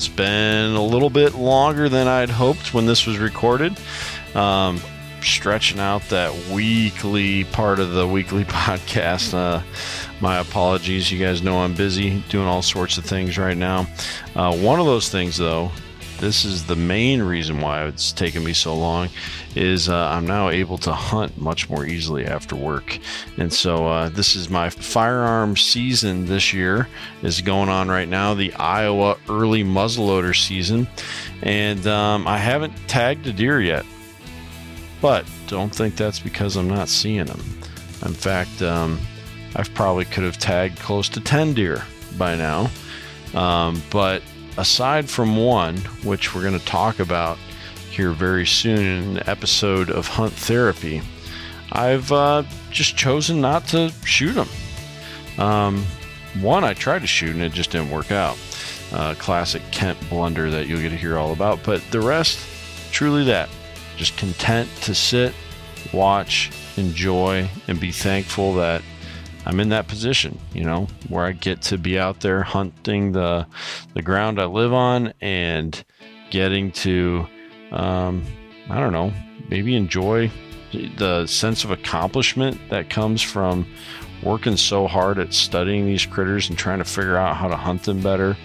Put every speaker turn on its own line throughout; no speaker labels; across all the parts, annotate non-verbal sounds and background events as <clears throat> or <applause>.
It's been a little bit longer than I'd hoped when this was recorded. Um, stretching out that weekly part of the weekly <laughs> podcast. Uh, my apologies. You guys know I'm busy doing all sorts of things right now. Uh, one of those things, though, this is the main reason why it's taken me so long is uh, i'm now able to hunt much more easily after work. And so uh, this is my firearm season this year is going on right now the iowa early muzzleloader season. And um, i haven't tagged a deer yet but don't think that's because i'm not seeing them. In fact um, i probably could have tagged close to 10 deer by now. Um, but aside from one, which we're going to talk about here very soon in an episode of Hunt Therapy, I've uh, just chosen not to shoot them. Um, one I tried to shoot and it just didn't work out. Uh, classic Kent blunder that you'll get to hear all about. But the rest, truly that. Just content to sit, watch, enjoy, and be thankful that I'm in that position, you know, where I get to be out there hunting the the ground I live on and getting to, um, I don't know, maybe enjoy the sense of accomplishment that comes from working so hard at studying these critters and trying to figure out how to hunt them better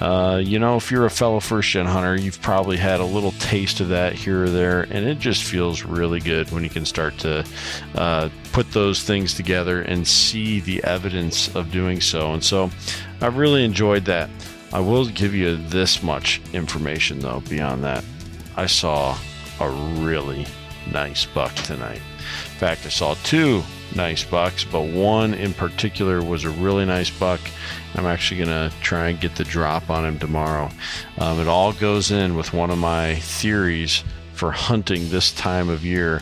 uh, you know, if you're a fellow first gen hunter, you've probably had a little taste of that here or there, and it just feels really good when you can start to uh, put those things together and see the evidence of doing so. And so I've really enjoyed that. I will give you this much information though, beyond that. I saw a really nice buck tonight. In fact, I saw two nice bucks, but one in particular was a really nice buck. I'm actually going to try and get the drop on him tomorrow. Um, it all goes in with one of my theories for hunting this time of year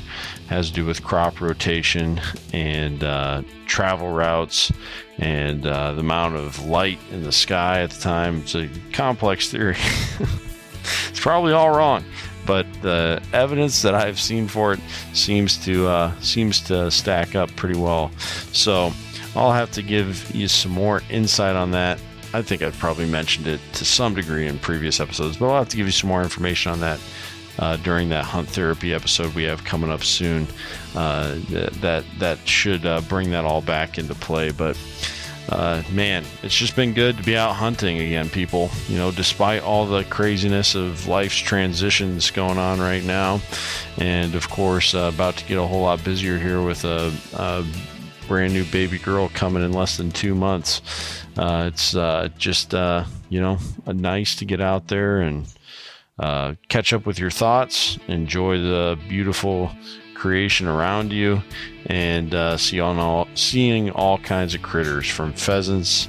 has to do with crop rotation and uh, travel routes and uh, the amount of light in the sky at the time. It's a complex theory. <laughs> it's probably all wrong, but the evidence that I've seen for it seems to uh, seems to stack up pretty well. So I'll have to give you some more insight on that. I think I've probably mentioned it to some degree in previous episodes, but I'll have to give you some more information on that uh, during that hunt therapy episode we have coming up soon. Uh, that that should uh, bring that all back into play, but uh, man, it's just been good to be out hunting again, people. You know, despite all the craziness of life's transitions going on right now, and of course, uh, about to get a whole lot busier here with a, a brand new baby girl coming in less than two months. Uh, it's uh, just, uh, you know, nice to get out there and uh, catch up with your thoughts, enjoy the beautiful creation around you and uh, see on all seeing all kinds of critters from pheasants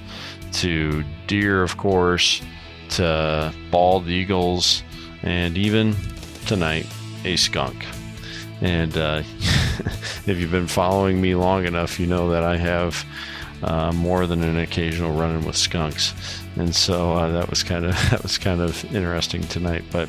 to deer of course to bald eagles and even tonight a skunk. And uh, <laughs> if you've been following me long enough you know that i have uh, more than an occasional run-in with skunks. And so uh, that was kind of <laughs> that was kind of interesting tonight but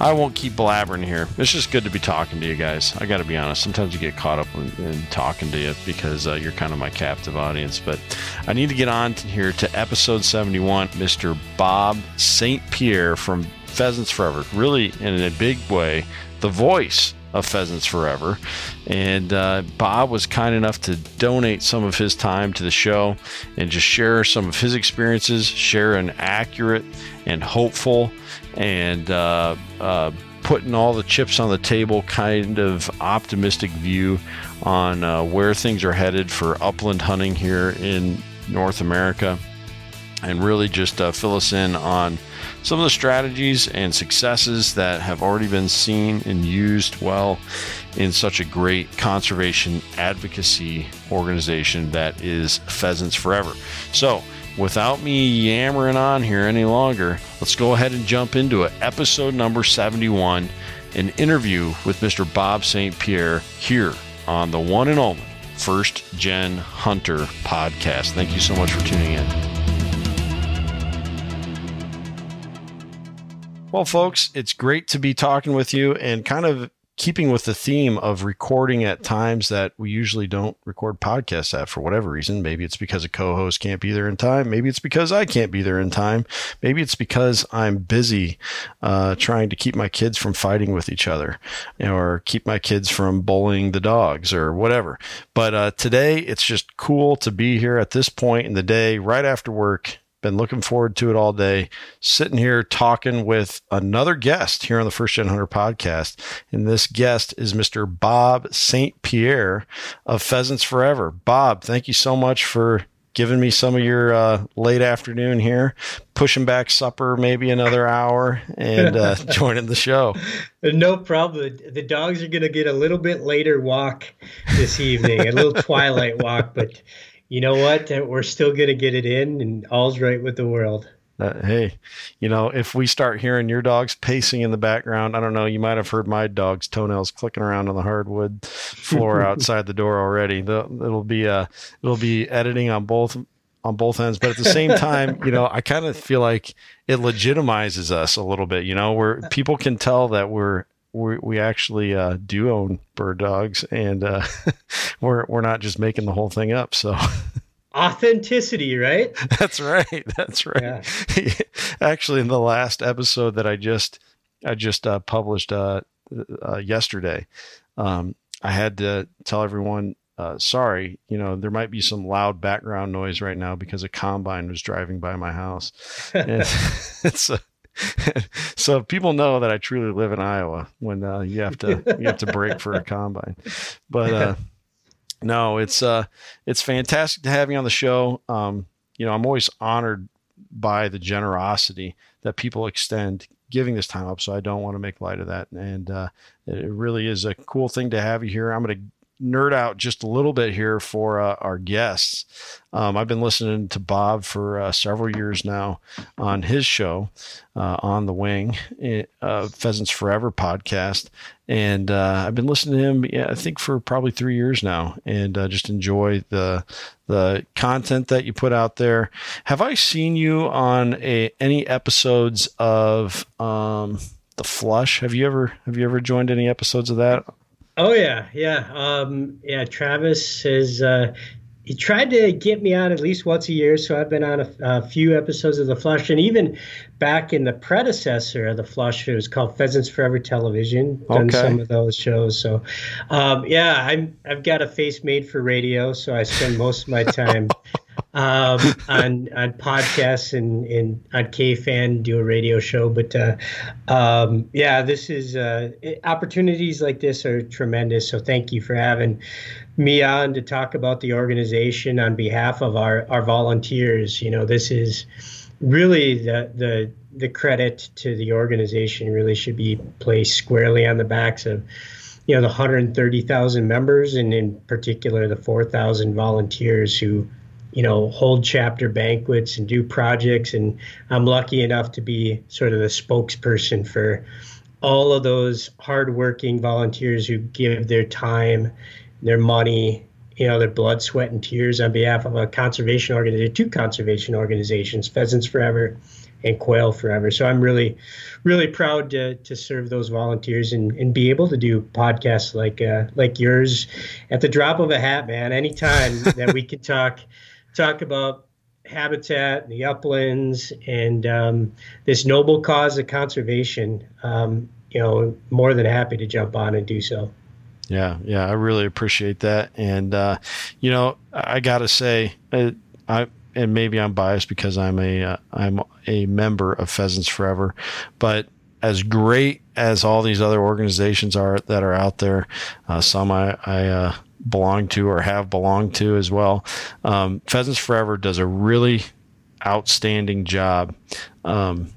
I won't keep blabbering here. It's just good to be talking to you guys. I got to be honest. Sometimes you get caught up in, in talking to you because uh, you're kind of my captive audience. But I need to get on to here to episode 71. Mr. Bob St. Pierre from Pheasants Forever. Really, in a big way, the voice of Pheasants Forever. And uh, Bob was kind enough to donate some of his time to the show and just share some of his experiences, share an accurate and hopeful and uh, uh, putting all the chips on the table kind of optimistic view on uh, where things are headed for upland hunting here in North America and really just uh, fill us in on some of the strategies and successes that have already been seen and used well in such a great conservation advocacy organization that is Pheasants Forever. So, without me yammering on here any longer, let's go ahead and jump into it. Episode number 71 an interview with Mr. Bob St. Pierre here on the one and only First Gen Hunter podcast. Thank you so much for tuning in. Well, folks, it's great to be talking with you and kind of keeping with the theme of recording at times that we usually don't record podcasts at for whatever reason. Maybe it's because a co host can't be there in time. Maybe it's because I can't be there in time. Maybe it's because I'm busy uh, trying to keep my kids from fighting with each other or keep my kids from bullying the dogs or whatever. But uh, today, it's just cool to be here at this point in the day, right after work been looking forward to it all day. Sitting here talking with another guest here on the First Gen Hunter podcast. And this guest is Mr. Bob St. Pierre of Pheasants Forever. Bob, thank you so much for giving me some of your uh, late afternoon here, pushing back supper maybe another hour, and uh, <laughs> joining the show.
No problem. The dogs are going to get a little bit later walk this evening, a little twilight walk, but you know what? We're still going to get it in, and all's right with the world.
Uh, hey, you know, if we start hearing your dogs pacing in the background, I don't know, you might have heard my dog's toenails clicking around on the hardwood floor <laughs> outside the door already. The, it'll be uh, it'll be editing on both on both ends, but at the same time, you know, I kind of feel like it legitimizes us a little bit. You know, where people can tell that we're we we actually uh, do own bird dogs, and uh, <laughs> we're we're not just making the whole thing up. So
authenticity, right? <laughs>
That's right. That's right. Yeah. <laughs> actually, in the last episode that I just I just uh, published uh, uh, yesterday, um, I had to tell everyone. Uh, sorry, you know, there might be some loud background noise right now because a combine was driving by my house. it's a, <laughs> so people know that I truly live in Iowa when uh, you have to <laughs> you have to break for a combine. But uh, no, it's uh, it's fantastic to have you on the show. Um, you know, I'm always honored by the generosity that people extend giving this time up. So I don't want to make light of that. And uh, it really is a cool thing to have you here. I'm going to nerd out just a little bit here for uh, our guests. Um, I've been listening to Bob for uh, several years now on his show, uh, On the Wing, uh, Pheasants Forever podcast. And uh, I've been listening to him, yeah, I think, for probably three years now, and uh, just enjoy the the content that you put out there. Have I seen you on a, any episodes of um, the Flush? Have you ever have you ever joined any episodes of that?
Oh yeah, yeah, um, yeah. Travis has uh, he tried to get me on at least once a year, so I've been on a, a, few episodes of the Flush, and even back in the predecessor of the Flush, it was called Pheasants Forever Television. Done okay. some of those shows, so um, yeah, I'm I've got a face made for radio, so I spend most of my time <laughs> um, on on podcasts and, and on KFan do a radio show. But uh, um, yeah, this is uh, opportunities like this are tremendous. So thank you for having me on to talk about the organization on behalf of our our volunteers. You know, this is really the the the credit to the organization really should be placed squarely on the backs of you know the 130,000 members and in particular the 4,000 volunteers who you know, hold chapter banquets and do projects. And I'm lucky enough to be sort of the spokesperson for all of those hardworking volunteers who give their time, their money, you know, their blood, sweat, and tears on behalf of a conservation organization, two conservation organizations, Pheasants Forever and Quail Forever. So I'm really, really proud to, to serve those volunteers and, and be able to do podcasts like uh, like yours at the drop of a hat, man. Anytime that we can talk <laughs> talk about habitat, the uplands, and um, this noble cause of conservation. Um, you know, more than happy to jump on and do so.
Yeah, yeah, I really appreciate that, and uh, you know, I got to say, uh, I and maybe I'm biased because I'm a am uh, a member of Pheasants Forever, but as great as all these other organizations are that are out there, uh, some I, I uh, belong to or have belonged to as well. Um, Pheasants Forever does a really outstanding job. Um,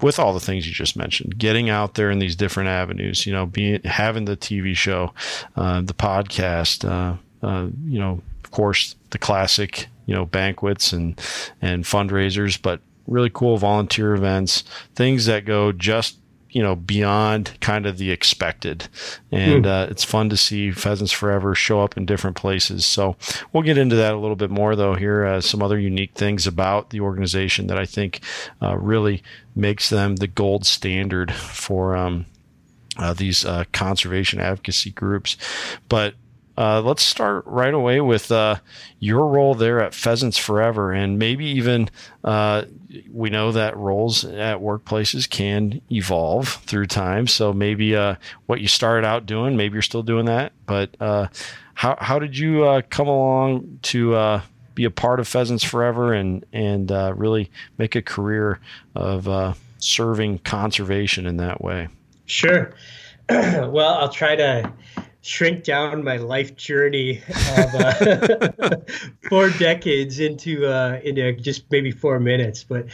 with all the things you just mentioned, getting out there in these different avenues, you know, being having the TV show, uh, the podcast, uh, uh, you know, of course, the classic you know banquets and and fundraisers, but really cool volunteer events, things that go just you know beyond kind of the expected. And mm. uh, it's fun to see pheasants forever show up in different places. So we'll get into that a little bit more though here uh, some other unique things about the organization that i think uh, really makes them the gold standard for um, uh, these uh, conservation advocacy groups. But uh, let's start right away with uh, your role there at Pheasants Forever, and maybe even uh, we know that roles at workplaces can evolve through time. So maybe uh, what you started out doing, maybe you're still doing that. But uh, how how did you uh, come along to be a part of Pheasants Forever and and really make a career of serving conservation in that way?
Sure. <clears throat> well, I'll try to shrink down my life journey of uh, <laughs> four decades into uh, into just maybe four minutes. But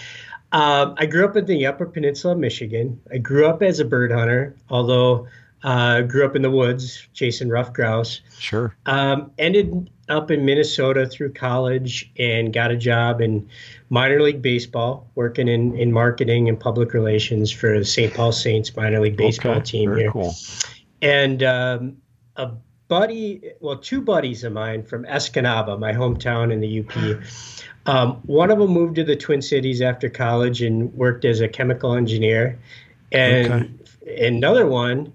um, I grew up in the Upper Peninsula of Michigan. I grew up as a bird hunter, although uh, grew up in the woods chasing ruffed grouse.
Sure.
Um, ended up in Minnesota through college and got a job in minor league baseball, working in, in marketing and public relations for the St. Paul Saints minor league baseball okay, team here. Cool. And um, a buddy, well, two buddies of mine from Escanaba, my hometown in the UP. Um, one of them moved to the Twin Cities after college and worked as a chemical engineer, and okay. another one,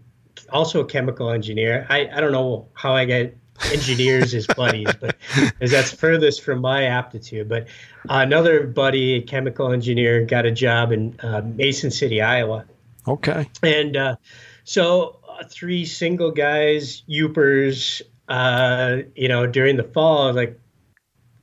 also a chemical engineer. I, I don't know how I got engineers as buddies, but as that's furthest from my aptitude. But another buddy, a chemical engineer, got a job in uh, Mason City, Iowa.
Okay.
And uh, so three single guys, Yoopers, uh, you know, during the fall, like,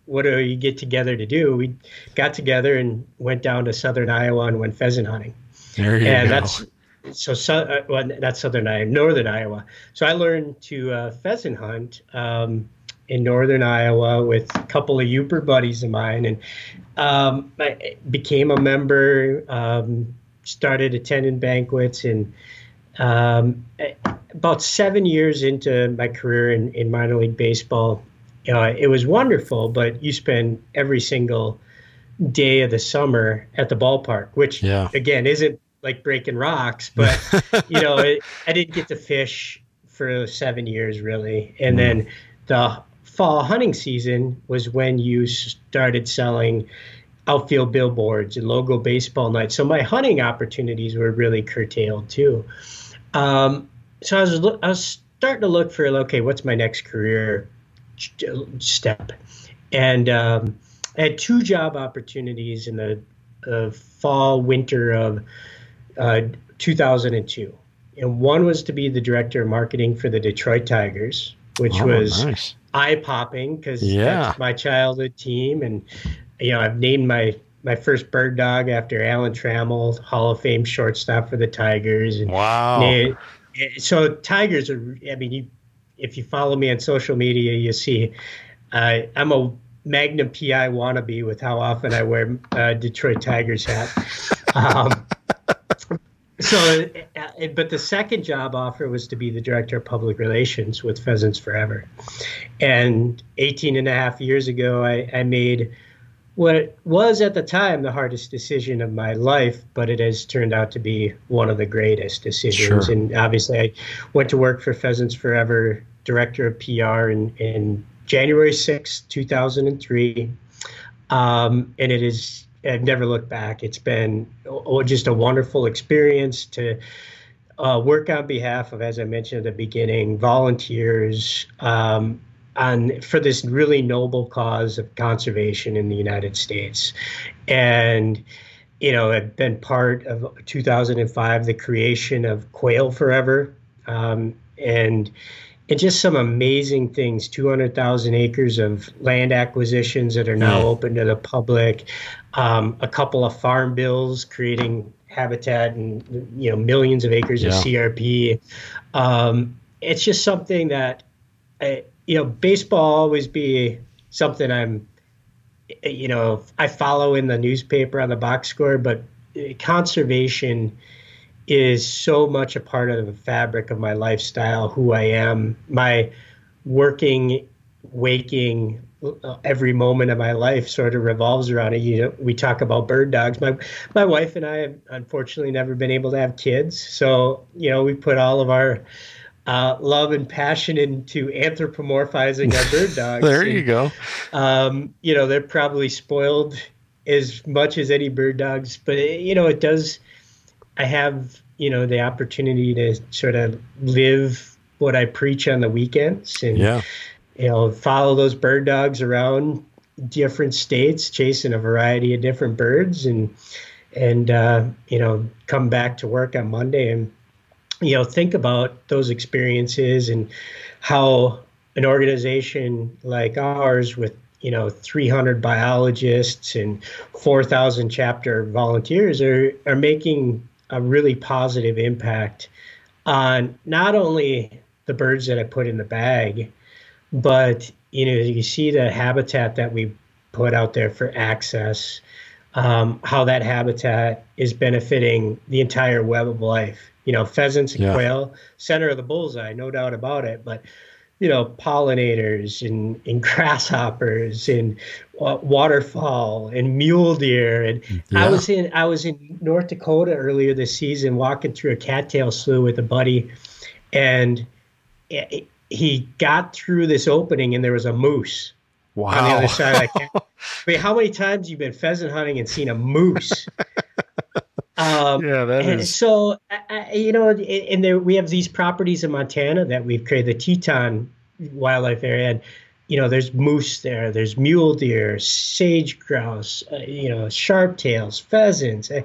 what do you get together to do? We got together and went down to southern Iowa and went pheasant hunting.
There you
and
go.
that's so, so uh, well, not southern Iowa, northern Iowa. So I learned to uh, pheasant hunt um, in northern Iowa with a couple of Yooper buddies of mine, and um, I became a member. Um, started attending banquets and um, about seven years into my career in, in minor league baseball, uh, it was wonderful, but you spend every single day of the summer at the ballpark, which yeah. again isn't like breaking rocks, but <laughs> you know, it, I didn't get to fish for seven years really, and mm. then the fall hunting season was when you started selling outfield billboards and logo baseball nights. So my hunting opportunities were really curtailed too. Um, so I was I was starting to look for okay, what's my next career step, and um, I had two job opportunities in the uh, fall winter of uh, 2002, and one was to be the director of marketing for the Detroit Tigers, which oh, was nice. eye popping because yeah. that's my childhood team, and you know I've named my my first bird dog after Alan Trammell, Hall of Fame shortstop for the Tigers.
And wow.
It, so Tigers are. I mean, you, if you follow me on social media, you see uh, I'm a Magnum PI wannabe with how often I wear uh, Detroit Tigers hat. <laughs> Um, so, uh, but the second job offer was to be the director of public relations with Pheasants Forever. And 18 and a half years ago, I, I made what was at the time the hardest decision of my life, but it has turned out to be one of the greatest decisions. Sure. And obviously, I went to work for Pheasants Forever, director of PR in, in January 6, 2003. Um, and it is, I've never looked back. It's been oh, just a wonderful experience to uh, work on behalf of, as I mentioned at the beginning, volunteers, um, on for this really noble cause of conservation in the United States, and you know, I've been part of 2005, the creation of Quail Forever, um, and and just some amazing things 200,000 acres of land acquisitions that are now yeah. open to the public, um, a couple of farm bills creating habitat and you know millions of acres yeah. of CRP. Um, it's just something that I, you know, baseball always be something I'm, you know, I follow in the newspaper on the box score, but uh, conservation is so much a part of the fabric of my lifestyle, who I am, my working, waking uh, every moment of my life sort of revolves around it. You know, we talk about bird dogs. My my wife and I have unfortunately never been able to have kids, so you know we put all of our uh, love and passion into anthropomorphizing our bird <laughs> dogs.
there you go.
Um, you know, they're probably spoiled as much as any bird dogs, but it, you know, it does. I have you know the opportunity to sort of live what I preach on the weekends and
yeah.
you know follow those bird dogs around different states, chasing a variety of different birds, and and uh, you know come back to work on Monday and you know think about those experiences and how an organization like ours with you know 300 biologists and 4,000 chapter volunteers are are making a really positive impact on not only the birds that I put in the bag, but you know you see the habitat that we put out there for access, um, how that habitat is benefiting the entire web of life. You know, pheasants and yeah. quail, center of the bullseye, no doubt about it. But you know, pollinators and, and <laughs> grasshoppers and uh, waterfowl and mule deer. And yeah. I was in I was in North Dakota earlier this season, walking through a cattail slough with a buddy, and it, he got through this opening, and there was a moose.
Wow.
On the other side, <laughs> I mean, how many times you've been pheasant hunting and seen a moose? <laughs>
Um, yeah, that
and
is.
So, I, you know, and there we have these properties in Montana that we've created, the Teton Wildlife Area, and you know, there's moose there, there's mule deer, sage grouse, uh, you know, sharp tails, pheasants. Uh,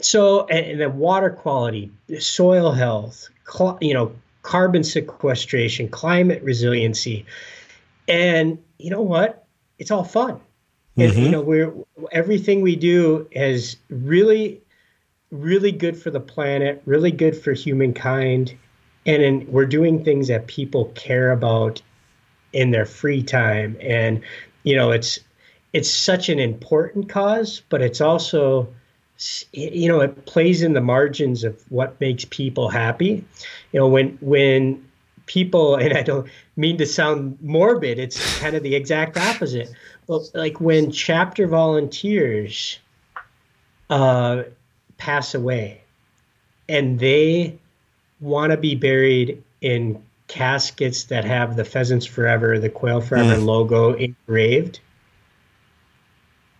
so, and, and the water quality, soil health, cl- you know, carbon sequestration, climate resiliency, and you know what? It's all fun. And, mm-hmm. you know, we're everything we do has really really good for the planet, really good for humankind, and in, we're doing things that people care about in their free time. And you know, it's it's such an important cause, but it's also you know it plays in the margins of what makes people happy. You know, when when people and I don't mean to sound morbid, it's kind of the exact opposite. But like when chapter volunteers uh, pass away and they want to be buried in caskets that have the Pheasants Forever, the Quail Forever mm. logo engraved,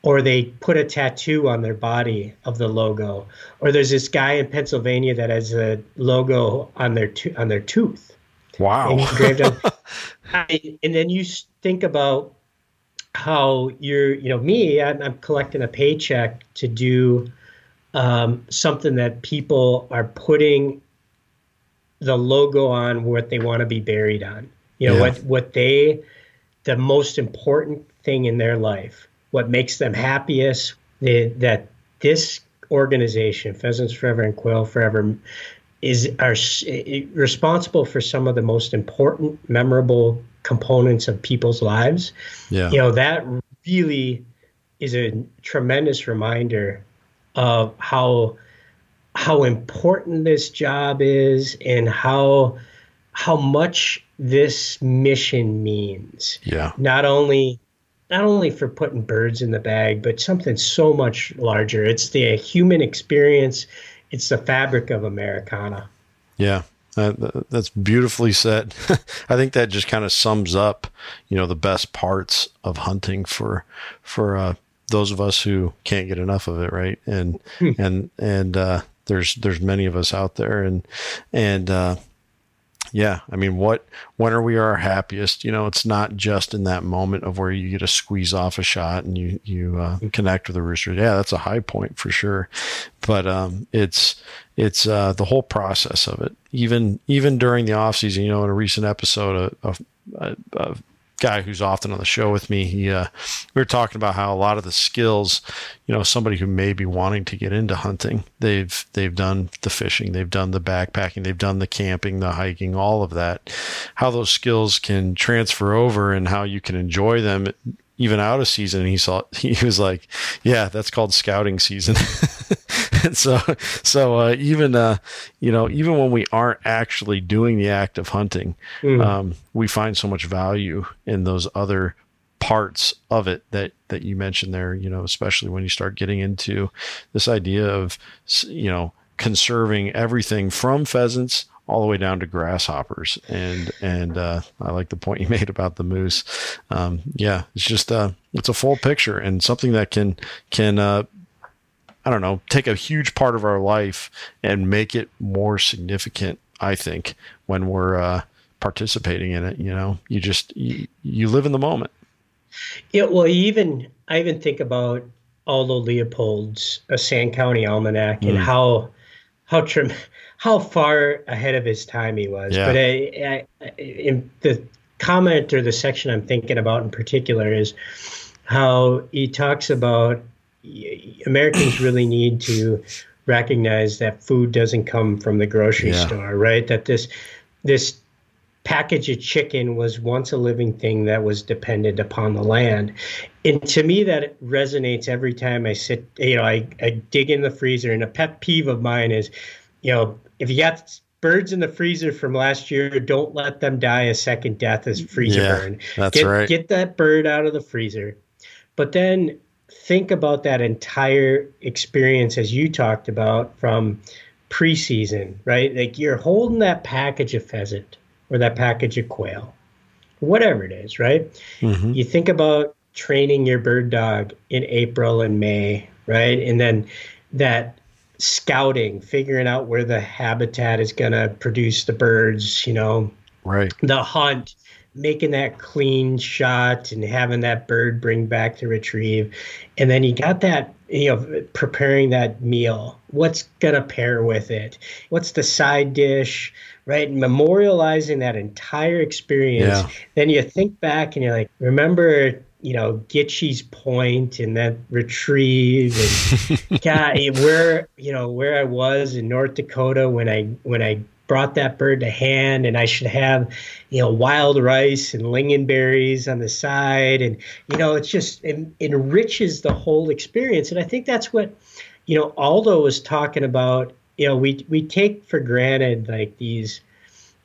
or they put a tattoo on their body of the logo, or there's this guy in Pennsylvania that has a logo on their to- on their tooth.
Wow.
Engraved on. <laughs> and then you think about how you're, you know, me, I'm, I'm collecting a paycheck to do um, something that people are putting the logo on what they want to be buried on. You know yeah. what what they the most important thing in their life, what makes them happiest, they, that this organization, Pheasants Forever and Quail Forever, is are responsible for some of the most important, memorable components of people's lives.
Yeah.
You know that really is a tremendous reminder of how how important this job is and how how much this mission means.
Yeah.
Not only not only for putting birds in the bag, but something so much larger. It's the human experience. It's the fabric of Americana.
Yeah. Uh, that's beautifully said. <laughs> I think that just kind of sums up, you know, the best parts of hunting for for uh, those of us who can't get enough of it, right? And hmm. and and uh, there's there's many of us out there, and and uh, yeah, I mean, what when are we our happiest? You know, it's not just in that moment of where you get to squeeze off a shot and you you uh, connect with a rooster. Yeah, that's a high point for sure, but um, it's it's uh, the whole process of it. Even even during the off season, you know, in a recent episode of, of, of guy who's often on the show with me, he uh, we were talking about how a lot of the skills, you know, somebody who may be wanting to get into hunting, they've they've done the fishing, they've done the backpacking, they've done the camping, the hiking, all of that. How those skills can transfer over and how you can enjoy them even out of season. And he saw <laughs> he was like, "Yeah, that's called scouting season." <laughs> so so uh, even uh, you know even when we aren't actually doing the act of hunting, mm. um, we find so much value in those other parts of it that that you mentioned there. You know, especially when you start getting into this idea of you know conserving everything from pheasants all the way down to grasshoppers. And and uh, I like the point you <laughs> made about the moose. Um, yeah, it's just uh, it's a full picture and something that can can uh, I don't know take a huge part of our life and make it more significant. I think when we're uh, participating in it, you know, you just you, you live in the moment.
Yeah, well, even I even think about Aldo Leopold's a Sand County Almanac and mm. how how trem- how far ahead of his time he was. Yeah. But I, I, in the comment or the section I'm thinking about in particular is how he talks about Americans really need to recognize that food doesn't come from the grocery yeah. store, right? That this this package of chicken was once a living thing that was dependent upon the land. And to me, that resonates every time I sit, you know, I, I dig in the freezer. And a pet peeve of mine is, you know, if you got birds in the freezer from last year, don't let them die a second death as freezer yeah, burn.
That's
get,
right.
Get that bird out of the freezer. But then think about that entire experience as you talked about from preseason, right? Like you're holding that package of pheasant or that package of quail, whatever it is, right? Mm-hmm. You think about training your bird dog in April and May, right? And then that scouting, figuring out where the habitat is going to produce the birds, you know,
right.
The hunt, making that clean shot and having that bird bring back the retrieve. And then you got that, you know, preparing that meal. What's going to pair with it? What's the side dish? Right. Memorializing that entire experience. Yeah. Then you think back and you're like, remember you know Gitschy's point and that retrieve and <laughs> God, where you know where I was in North Dakota when I when I brought that bird to hand and I should have you know wild rice and lingonberries on the side and you know it's just it enriches the whole experience and I think that's what you know Aldo was talking about you know we we take for granted like these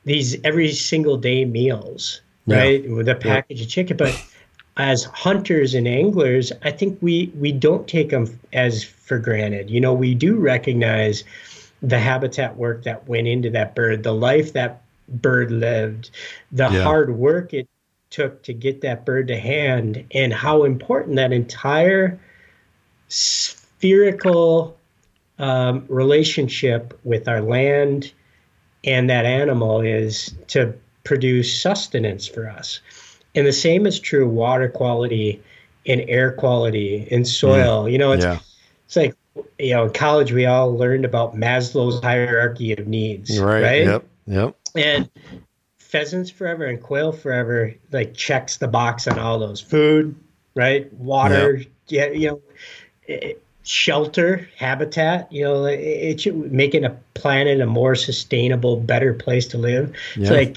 these every single day meals right yeah. with a package yeah. of chicken but as hunters and anglers, I think we we don't take them as for granted. You know, we do recognize the habitat work that went into that bird, the life that bird lived, the yeah. hard work it took to get that bird to hand, and how important that entire spherical um, relationship with our land and that animal is to produce sustenance for us. And the same is true water quality and air quality and soil. Mm. You know, it's yeah. it's like you know, in college we all learned about Maslow's hierarchy of needs. Right. right?
Yep. Yep.
And pheasants forever and quail forever like checks the box on all those food, right? Water, yep. yeah, you know, it, shelter, habitat, you know, it, it making a planet a more sustainable, better place to live. It's like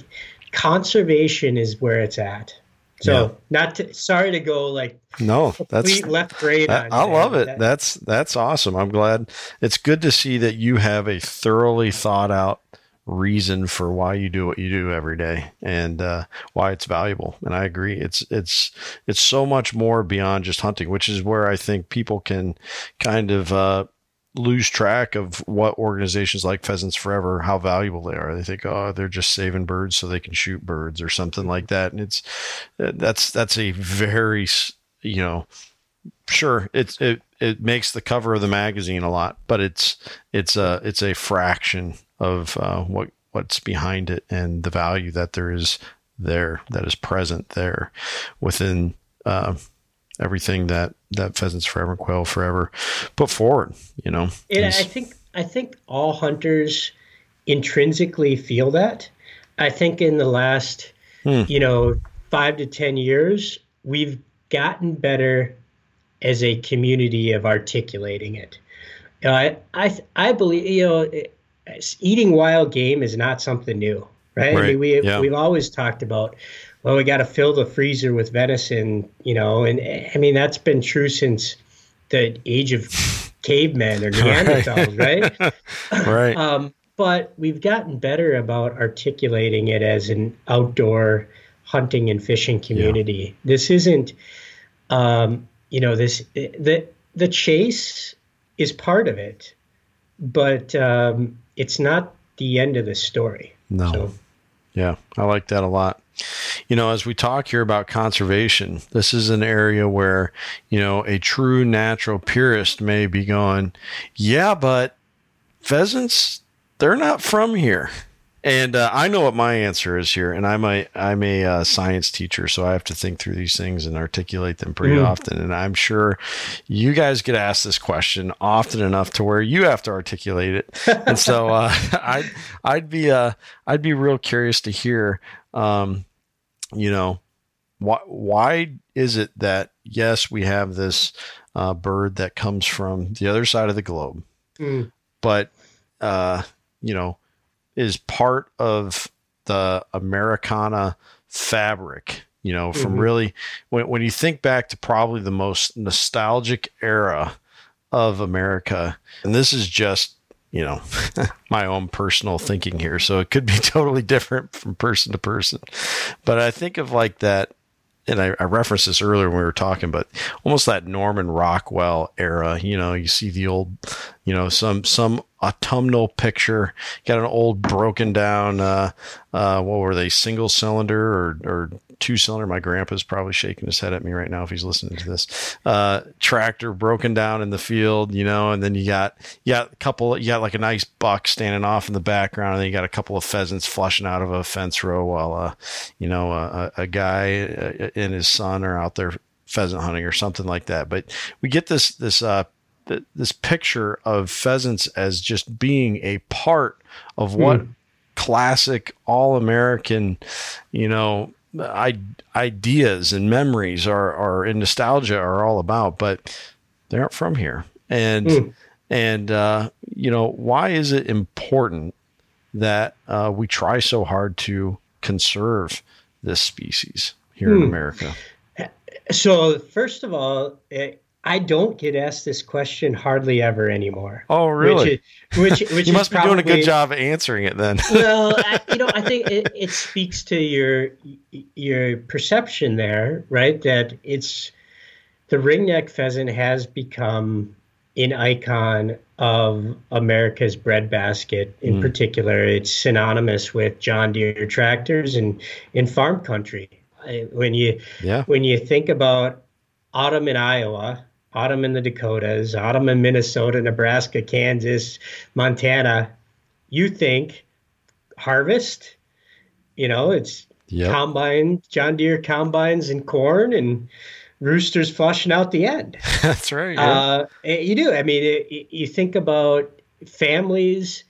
conservation is where it's at. So yeah. not to, sorry to go like
no, that's
left grade.
I, I love it. That, that's that's awesome. I'm glad. It's good to see that you have a thoroughly thought out reason for why you do what you do every day and uh, why it's valuable. And I agree. It's it's it's so much more beyond just hunting, which is where I think people can kind of uh, lose track of what organizations like Pheasants Forever, how valuable they are. They think, oh, they're just saving birds so they can shoot birds or something like that. And it's that's that's a very you know, sure it's it it makes the cover of the magazine a lot, but it's it's a it's a fraction of uh, what what's behind it and the value that there is there that is present there within. Uh, everything that that pheasants forever quail forever put forward you know
and i think i think all hunters intrinsically feel that i think in the last hmm. you know five to ten years we've gotten better as a community of articulating it uh, I, I i believe you know eating wild game is not something new right, right. I mean, we, yeah. we've always talked about well, we got to fill the freezer with venison, you know, and I mean that's been true since the age of cavemen or <laughs> Neanderthals, right?
Right. <laughs> right.
Um, but we've gotten better about articulating it as an outdoor hunting and fishing community. Yeah. This isn't, um, you know, this the the chase is part of it, but um, it's not the end of the story.
No. So, yeah, I like that a lot. You know, as we talk here about conservation, this is an area where, you know, a true natural purist may be going, yeah, but pheasants, they're not from here. And uh, I know what my answer is here, and I'm a I'm a uh, science teacher, so I have to think through these things and articulate them pretty mm. often. And I'm sure you guys get asked this question often enough to where you have to articulate it. and so <laughs> uh, <laughs> I'd I'd be uh I'd be real curious to hear, um, you know, why why is it that yes we have this uh, bird that comes from the other side of the globe, mm. but uh, you know is part of the Americana fabric. You know, from mm-hmm. really when when you think back to probably the most nostalgic era of America, and this is just you know <laughs> my own personal thinking here, so it could be <laughs> totally different from person to person. But I think of like that and I, I, referenced this earlier when we were talking, but almost that Norman Rockwell era. You know, you see the old, you know, some some autumnal picture. Got an old broken down. Uh, uh, what were they? Single cylinder or or two cylinder. My grandpa's probably shaking his head at me right now if he's listening to this. Uh, tractor broken down in the field, you know, and then you got you got a couple. You got like a nice buck standing off in the background, and then you got a couple of pheasants flushing out of a fence row while, uh, you know, a, a guy uh, and his son are out there pheasant hunting or something like that. But we get this this uh, this picture of pheasants as just being a part of what mm. classic all American, you know, ideas and memories are, are and nostalgia are all about, but they aren't from here. And, mm. and, uh, you know, why is it important that uh, we try so hard to conserve this species here mm. in hmm. America?
So, first of all, it, I don't get asked this question hardly ever anymore.
Oh, really?
Which, which, <laughs> which
you must be probably, doing a good job of answering it then. <laughs>
well, I, you know, I think it, it speaks to your your perception there, right? That it's the ringneck pheasant has become an icon of America's breadbasket. In mm. particular, it's synonymous with John Deere tractors and in farm country. When you yeah. when you think about autumn in Iowa autumn in the Dakotas, autumn in Minnesota, Nebraska, Kansas, Montana, you think harvest, you know, it's yep. combine, John Deere combines and corn and roosters flushing out the end. <laughs>
That's right. Yeah. Uh,
you do. I mean, it, you think about families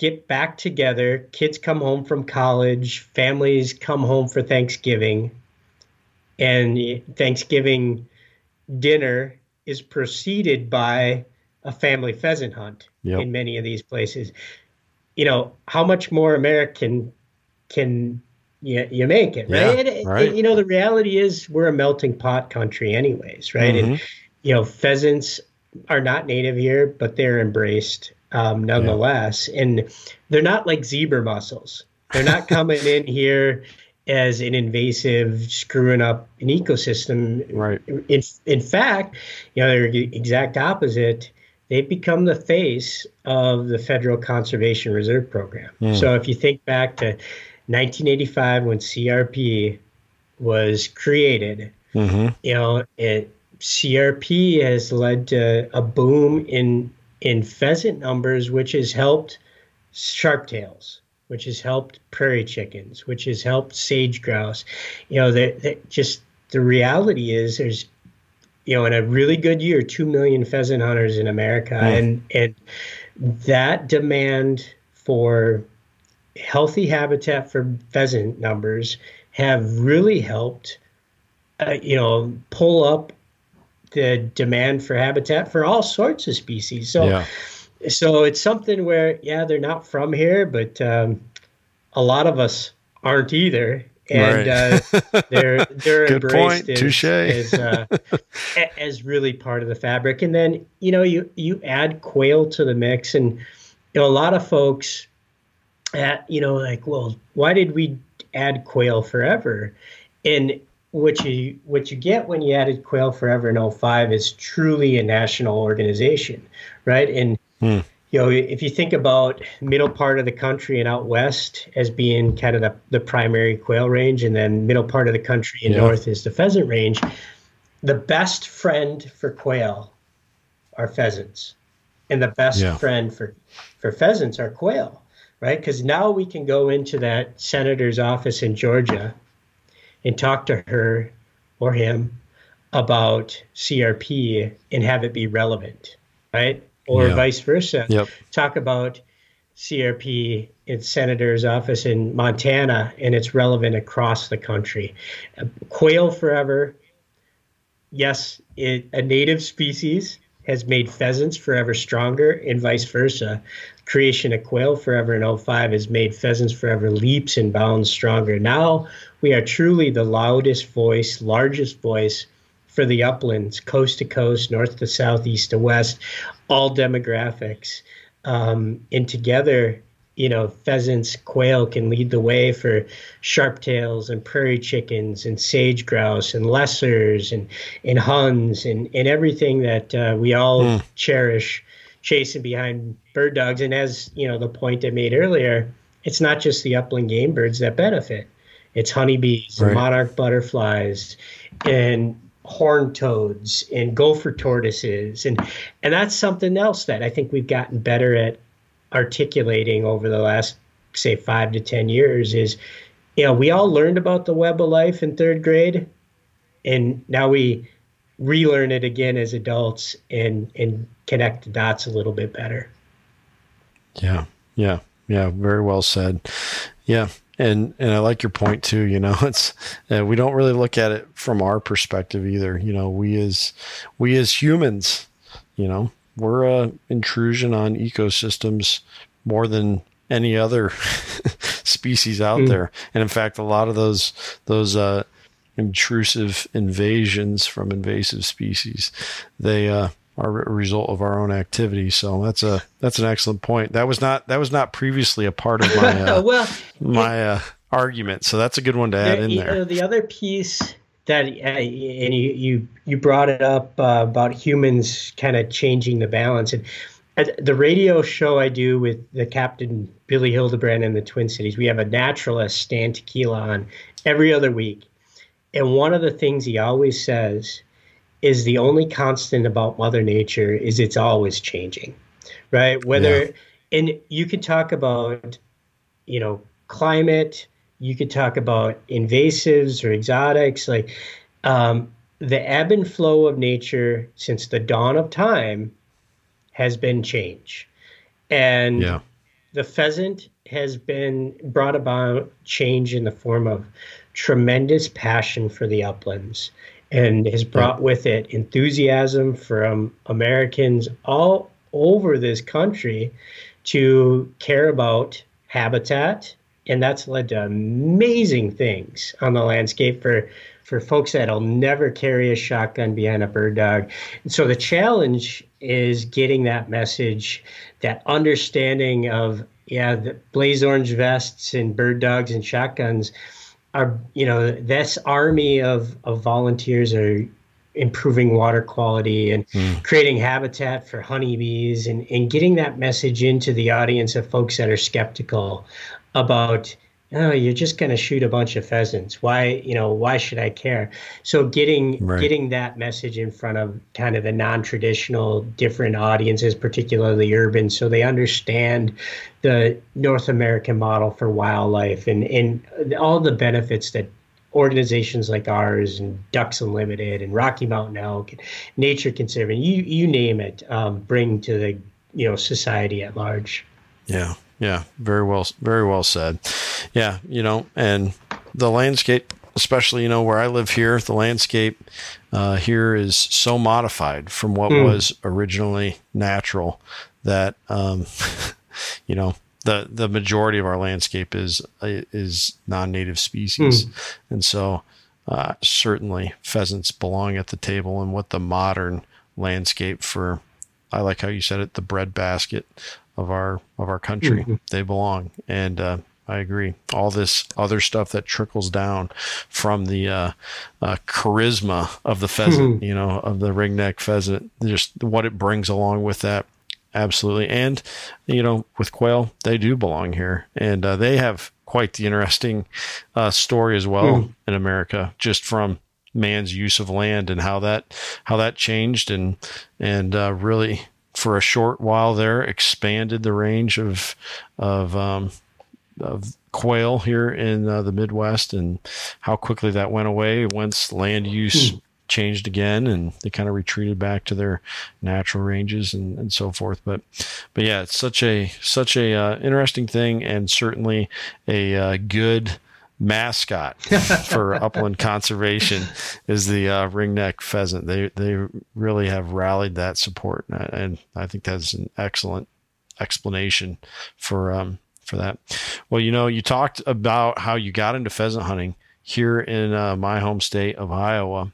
get back together, kids come home from college, families come home for Thanksgiving, and Thanksgiving dinner is preceded by a family pheasant hunt yep. in many of these places. You know, how much more American can you, you make it, right? Yeah, right. you know, the reality is we're a melting pot country, anyways, right? Mm-hmm. And, you know, pheasants are not native here, but they're embraced um, nonetheless. Yeah. And they're not like zebra mussels. They're not coming in here as an invasive screwing up an ecosystem.
Right.
In, in fact, you know, they're the exact opposite. They've become the face of the Federal Conservation Reserve Program. Mm. So if you think back to 1985 when CRP was created, mm-hmm. you know, it, CRP has led to a boom in in pheasant numbers, which has helped sharptails which has helped prairie chickens, which has helped sage grouse. You know, that that just the reality is there's you know in a really good year 2 million pheasant hunters in America mm. and and that demand for healthy habitat for pheasant numbers have really helped uh, you know pull up the demand for habitat for all sorts of species so yeah so it's something where yeah they're not from here but um, a lot of us aren't either and right. uh, they're <laughs> they're
Good embraced point. As,
as, uh, as, really part of the fabric and then you know you you add quail to the mix and you know a lot of folks at you know like well why did we add quail forever. And what you what you get when you added Quail Forever in 05 is truly a national organization, right? And hmm. you know, if you think about middle part of the country and out west as being kind of the, the primary quail range, and then middle part of the country and yeah. north is the pheasant range, the best friend for quail are pheasants. And the best yeah. friend for, for pheasants are quail, right? Because now we can go into that senator's office in Georgia and talk to her or him about CRP and have it be relevant, right? Or yeah. vice versa.
Yep.
Talk about CRP in senator's office in Montana and it's relevant across the country. Quail forever. Yes, it, a native species has made pheasants forever stronger and vice versa. Creation of quail forever in 05 has made pheasants forever leaps and bounds stronger. Now we are truly the loudest voice, largest voice for the uplands, coast to coast, north to south, east to west, all demographics. Um, and together, you know, pheasants, quail can lead the way for sharptails and prairie chickens and sage grouse and lessers and, and huns and, and everything that uh, we all mm. cherish chasing behind bird dogs. And as, you know, the point I made earlier, it's not just the upland game birds that benefit. It's honeybees right. monarch butterflies and horned toads and gopher tortoises and and that's something else that I think we've gotten better at articulating over the last say 5 to 10 years is you know we all learned about the web of life in 3rd grade and now we relearn it again as adults and and connect the dots a little bit better.
Yeah. Yeah. Yeah, very well said. Yeah, and and I like your point too. You know, <laughs> it's uh, we don't really look at it from our perspective either. You know, we as we as humans, you know, we're a intrusion on ecosystems more than any other <laughs> species out mm. there. And in fact, a lot of those those uh, intrusive invasions from invasive species, they uh, are a result of our own activity. So that's a that's an excellent point. That was not that was not previously a part of my <laughs> uh, well my uh, argument. So that's a good one to add in there.
Know, the other piece that uh, and you you you brought it up uh, about humans kind of changing the balance and. the radio show I do with the captain Billy Hildebrand in the Twin Cities, we have a naturalist, Stan Tekiela, on every other week. And one of the things he always says is the only constant about mother nature is it's always changing right whether yeah. and you could talk about you know climate you could talk about invasives or exotics like um, the ebb and flow of nature since the dawn of time has been change and
yeah.
the pheasant has been brought about change in the form of tremendous passion for the uplands and has brought with it enthusiasm from Americans all over this country to care about habitat. And that's led to amazing things on the landscape for, for folks that'll never carry a shotgun behind a bird dog. And so the challenge is getting that message, that understanding of, yeah, the blaze orange vests and bird dogs and shotguns are you know this army of of volunteers are improving water quality and mm. creating habitat for honeybees and, and getting that message into the audience of folks that are skeptical about oh you're just going to shoot a bunch of pheasants. Why you know why should i care? So getting right. getting that message in front of kind of the non-traditional different audiences particularly urban so they understand the north american model for wildlife and and all the benefits that organizations like ours and ducks unlimited and rocky mountain elk and nature conservancy you you name it um, bring to the you know society at large.
Yeah yeah, very well, very well said. Yeah, you know, and the landscape, especially you know where I live here, the landscape uh, here is so modified from what mm. was originally natural that um, <laughs> you know the the majority of our landscape is is non-native species, mm. and so uh, certainly pheasants belong at the table and what the modern landscape for I like how you said it the bread basket of our of our country. Mm-hmm. They belong, and uh, I agree. All this other stuff that trickles down from the uh, uh, charisma of the pheasant, you know, of the ringneck pheasant, just what it brings along with that. Absolutely. And, you know, with quail, they do belong here. And uh, they have quite the interesting uh, story as well mm. in America, just from man's use of land and how that how that changed and and uh, really for a short while there expanded the range of of um, of quail here in uh, the Midwest and how quickly that went away once land use hmm. changed again and they kind of retreated back to their natural ranges and, and so forth. But but yeah, it's such a such a uh, interesting thing and certainly a uh, good mascot <laughs> for upland conservation is the uh, ringneck pheasant. They they really have rallied that support, and I think that's an excellent explanation for um, for that. Well, you know, you talked about how you got into pheasant hunting here in uh, my home state of Iowa,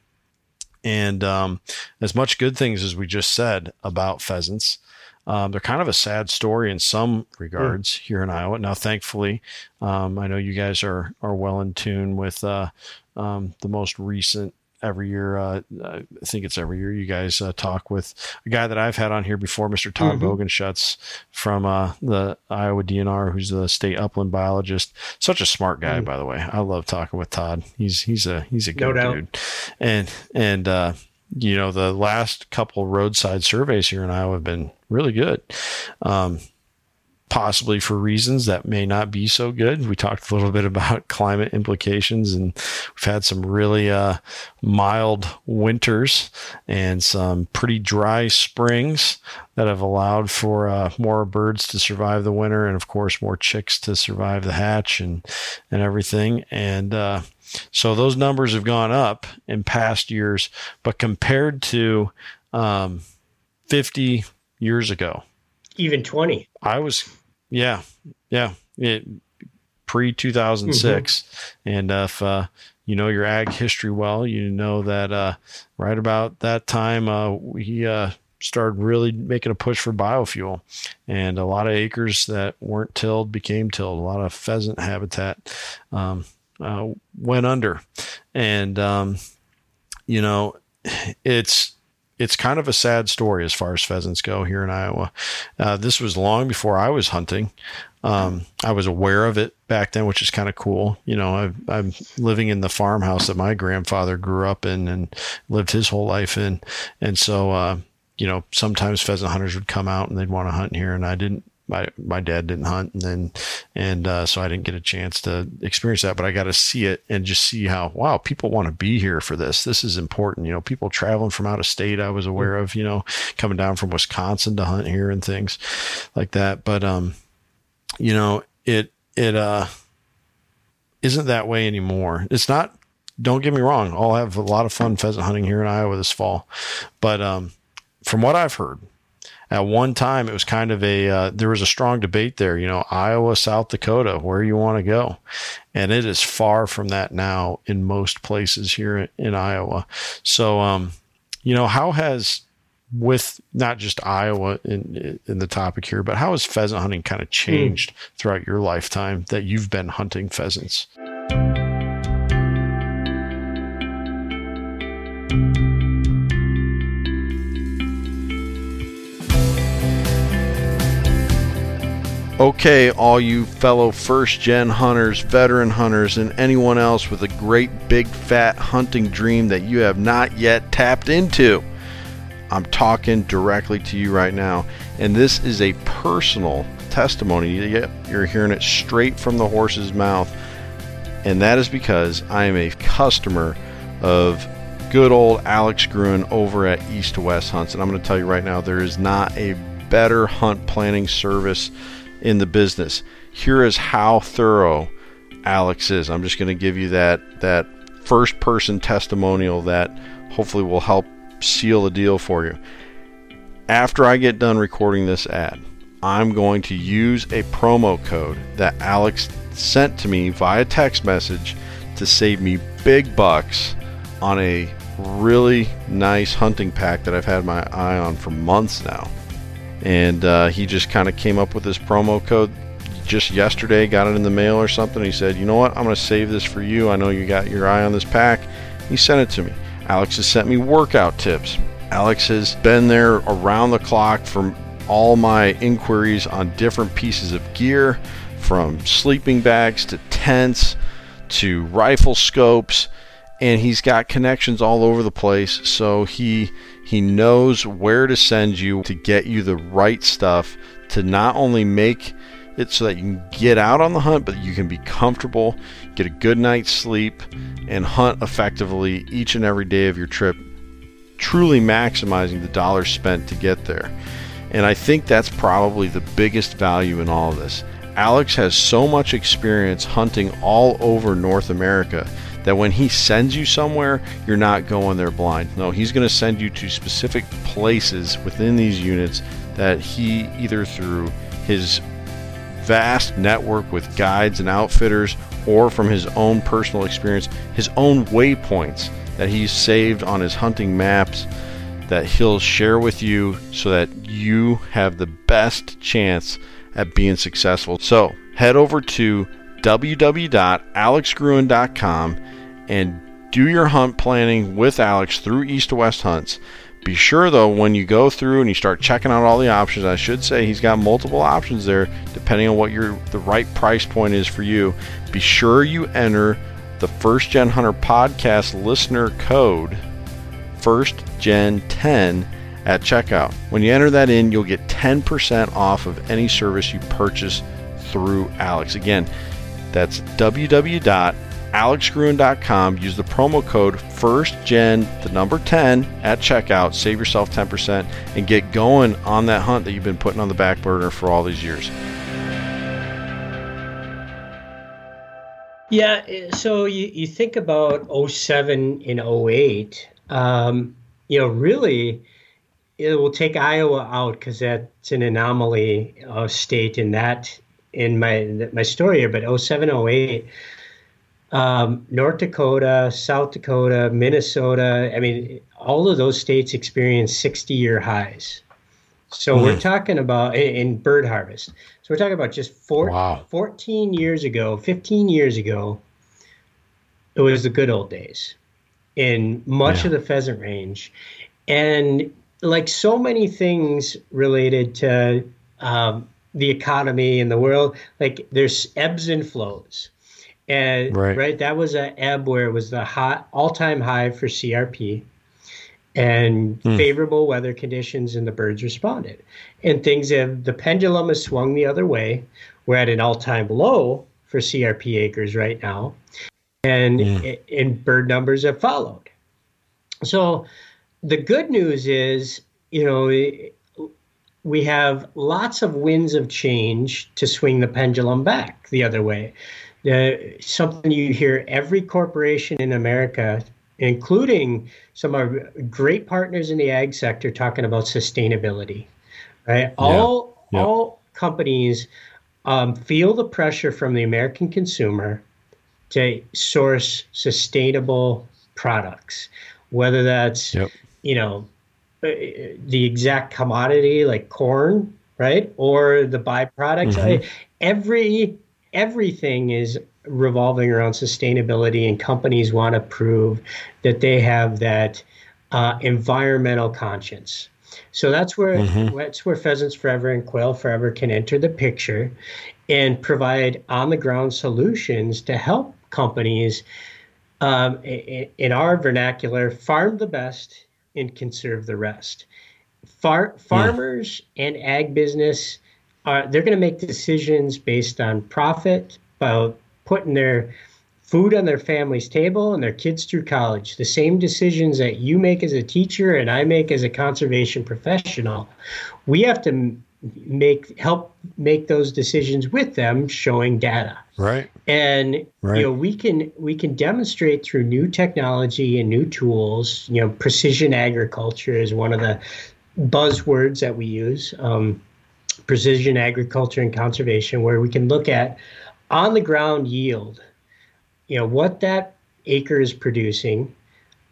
and um, as much good things as we just said about pheasants. Um, they're kind of a sad story in some regards mm. here in Iowa. Now, thankfully, um, I know you guys are are well in tune with uh, um, the most recent every year. Uh, I think it's every year you guys uh, talk with a guy that I've had on here before, Mr. Todd mm-hmm. Bogenschutz from uh, the Iowa DNR, who's the state upland biologist. Such a smart guy, mm. by the way. I love talking with Todd. He's he's a he's a good no dude, and and uh, you know, the last couple roadside surveys here in Iowa have been really good. Um, possibly for reasons that may not be so good. We talked a little bit about <laughs> climate implications, and we've had some really uh, mild winters and some pretty dry springs that have allowed for uh, more birds to survive the winter, and of course, more chicks to survive the hatch and and everything. And uh, so those numbers have gone up in past years, but compared to um, 50 years ago,
even 20,
I was, yeah, yeah, it, pre 2006. Mm-hmm. And if, uh, you know your ag history well, you know that uh, right about that time uh, we uh, started really making a push for biofuel, and a lot of acres that weren't tilled became tilled. A lot of pheasant habitat um, uh, went under, and um, you know, it's it's kind of a sad story as far as pheasants go here in Iowa. Uh, this was long before I was hunting. Um, I was aware of it back then, which is kind of cool. You know, i am living in the farmhouse that my grandfather grew up in and lived his whole life in, and so uh, you know, sometimes pheasant hunters would come out and they'd want to hunt here, and I didn't my my dad didn't hunt and then and uh, so I didn't get a chance to experience that but I got to see it and just see how wow people want to be here for this. This is important you know people traveling from out of state I was aware of you know coming down from Wisconsin to hunt here and things like that but um you know it it uh isn't that way anymore. It's not don't get me wrong I'll have a lot of fun pheasant hunting here in Iowa this fall but um from what I've heard at one time it was kind of a uh, there was a strong debate there you know iowa south dakota where you want to go? And it is far from that now in most places here in iowa. So um you know how has with not just iowa in in the topic here but how has pheasant hunting kind of changed mm. throughout your lifetime that you've been hunting pheasants Okay, all you fellow first gen hunters, veteran hunters, and anyone else with a great big fat hunting dream that you have not yet tapped into. I'm talking directly to you right now, and this is a personal testimony. Yep, You're hearing it straight from the horse's mouth, and that is because I am a customer of good old Alex Gruen over at East to West Hunts. And I'm going to tell you right now, there is not a better hunt planning service in the business. Here is how thorough Alex is. I'm just going to give you that that first person testimonial that hopefully will help seal the deal for you. After I get done recording this ad, I'm going to use a promo code that Alex sent to me via text message to save me big bucks on a really nice hunting pack that I've had my eye on for months now and uh, he just kind of came up with this promo code. just yesterday got it in the mail or something. He said, "You know what? I'm going to save this for you. I know you got your eye on this pack." He sent it to me. Alex has sent me workout tips. Alex has been there around the clock for all my inquiries on different pieces of gear, from sleeping bags to tents to rifle scopes, and he's got connections all over the place. So he he knows where to send you to get you the right stuff to not only make it so that you can get out on the hunt, but you can be comfortable, get a good night's sleep, and hunt effectively each and every day of your trip, truly maximizing the dollars spent to get there. And I think that's probably the biggest value in all of this. Alex has so much experience hunting all over North America that when he sends you somewhere, you're not going there blind. No, he's going to send you to specific places within these units that he either through his vast network with guides and outfitters or from his own personal experience, his own waypoints that he's saved on his hunting maps that he'll share with you so that you have the best chance at being successful. So head over to www.alexgruen.com and do your hunt planning with Alex through East to West Hunts. Be sure though, when you go through and you start checking out all the options, I should say he's got multiple options there depending on what your the right price point is for you. Be sure you enter the First Gen Hunter podcast listener code First Gen 10 at checkout. When you enter that in, you'll get 10% off of any service you purchase through Alex. Again, that's www.alexgruen.com. Use the promo code FIRSTGEN, the number 10, at checkout. Save yourself 10% and get going on that hunt that you've been putting on the back burner for all these years.
Yeah, so you, you think about 07 and 08, um, you know, really it will take Iowa out because that's an anomaly of state in that in my my story here. But 07, 08, um, North Dakota, South Dakota, Minnesota. I mean, all of those states experienced 60 year highs. So mm. we're talking about in bird harvest. So we're talking about just four, wow. 14 years ago, 15 years ago. It was the good old days in much yeah. of the pheasant range, and like so many things related to um, the economy and the world, like there's ebbs and flows. And right, right that was an ebb where it was the hot all-time high for CRP and mm. favorable weather conditions and the birds responded. And things have the pendulum has swung the other way. We're at an all-time low for CRP acres right now. And mm. and bird numbers have followed. So the good news is, you know, we have lots of winds of change to swing the pendulum back the other way. Uh, something you hear every corporation in America, including some of our great partners in the ag sector, talking about sustainability. Right, all yeah. All companies um, feel the pressure from the American consumer to source sustainable products, whether that's yep you know, uh, the exact commodity like corn, right, or the byproducts. Mm-hmm. Every everything is revolving around sustainability, and companies want to prove that they have that uh, environmental conscience. So that's where mm-hmm. that's where Pheasants Forever and Quail Forever can enter the picture and provide on the ground solutions to help companies um, in our vernacular farm the best and conserve the rest. Far, farmers yeah. and ag business are they're going to make decisions based on profit, about putting their food on their family's table and their kids through college. The same decisions that you make as a teacher and I make as a conservation professional. We have to make help make those decisions with them showing data
right
and right. you know we can we can demonstrate through new technology and new tools you know precision agriculture is one of the buzzwords that we use um, precision agriculture and conservation where we can look at on the ground yield you know what that acre is producing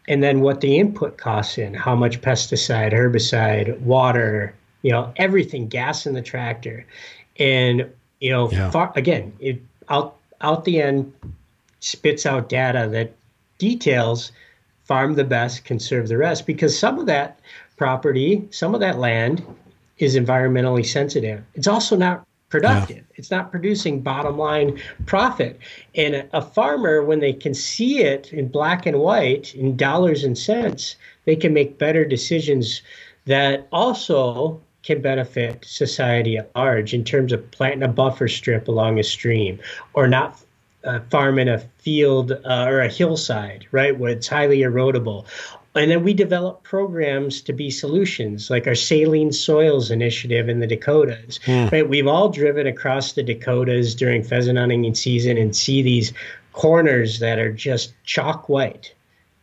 and then what the input costs in how much pesticide herbicide water you know, everything, gas in the tractor. And you know, yeah. far, again, it out out the end spits out data that details farm the best, conserve the rest, because some of that property, some of that land is environmentally sensitive. It's also not productive. Yeah. It's not producing bottom line profit. And a, farmer, when they can see it in black and white, in dollars and cents, they can make better decisions that also can benefit society at large in terms of planting a buffer strip along a stream or not uh, farming a field uh, or a hillside, right, where it's highly erodible, and then we develop programs to be solutions, like our Saline Soils initiative in the Dakotas. Mm. Right, we've all driven across the Dakotas during pheasant hunting season and see these corners that are just chalk white.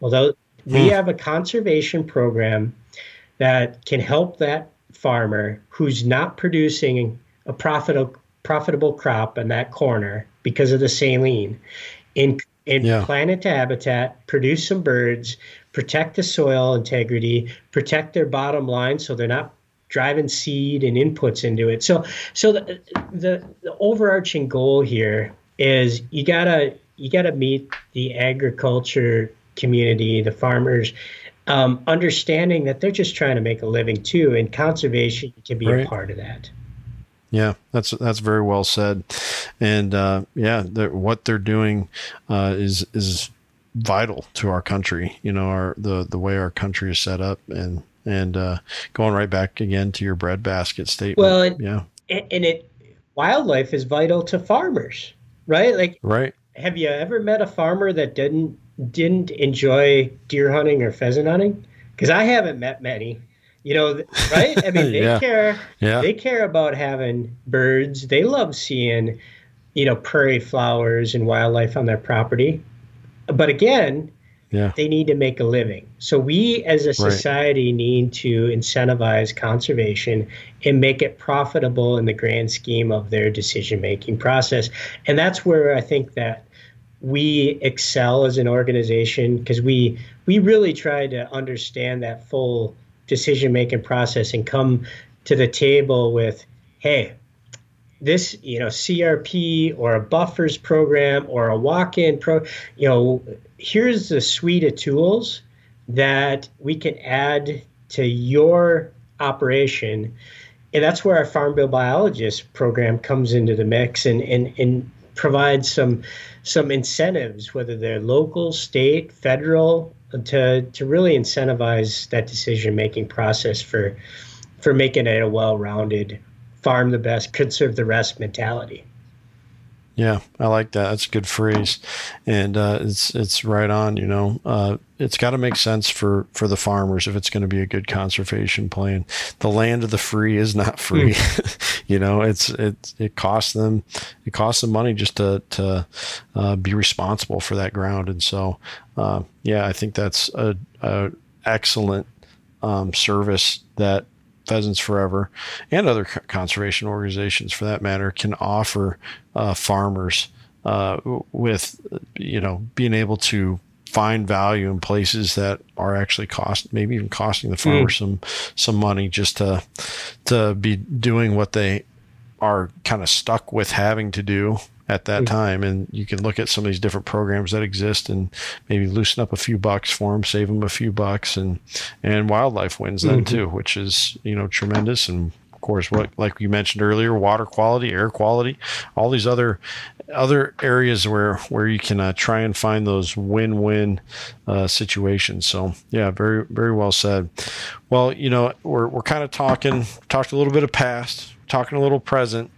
Although mm. we hmm. have a conservation program that can help that farmer who's not producing a profitable profitable crop in that corner because of the saline and and yeah. plant into habitat, produce some birds, protect the soil integrity, protect their bottom line so they're not driving seed and inputs into it. So so the the, the overarching goal here is you gotta you gotta meet the agriculture community, the farmers, um, understanding that they're just trying to make a living too, and conservation can be right. a part of that.
Yeah, that's that's very well said, and uh, yeah, what they're doing uh, is is vital to our country. You know, our the the way our country is set up, and and uh, going right back again to your breadbasket statement.
Well, and, yeah, and it wildlife is vital to farmers, right? Like,
right.
Have you ever met a farmer that didn't didn't enjoy deer hunting or pheasant hunting? Because I haven't met many. You know, right? I mean, <laughs> they yeah. care. Yeah. They care about having birds. They love seeing, you know, prairie flowers and wildlife on their property but again, yeah. they need to make a living. So we as a society right. need to incentivize conservation and make it profitable in the grand scheme of their decision making process. And that's where I think that we excel as an organization because we we really try to understand that full decision making process and come to the table with hey this you know crp or a buffers program or a walk-in pro you know here's the suite of tools that we can add to your operation. And that's where our farm bill biologist program comes into the mix and and, and provides some some incentives whether they're local state federal to to really incentivize that decision making process for for making it a well-rounded farm the best, conserve the rest mentality.
Yeah, I like that. That's a good phrase, and uh, it's it's right on. You know, uh, it's got to make sense for for the farmers if it's going to be a good conservation plan. The land of the free is not <laughs> free. Mm. <laughs> you know, it's it it costs them it costs them money just to to uh, be responsible for that ground, and so uh, yeah, I think that's a, a excellent um, service that Pheasants Forever and other conservation organizations, for that matter, can offer uh, farmers uh, with, you know, being able to find value in places that are actually cost, maybe even costing the farmer mm. some some money just to to be doing what they are kind of stuck with having to do at that mm-hmm. time. And you can look at some of these different programs that exist and maybe loosen up a few bucks for them, save them a few bucks, and and wildlife wins then mm-hmm. too, which is you know tremendous. And of course, what like you mentioned earlier, water quality, air quality, all these other other areas where where you can uh, try and find those win-win uh, situations. So yeah, very very well said. Well, you know, we're we're kind of talking talked a little bit of past, talking a little present.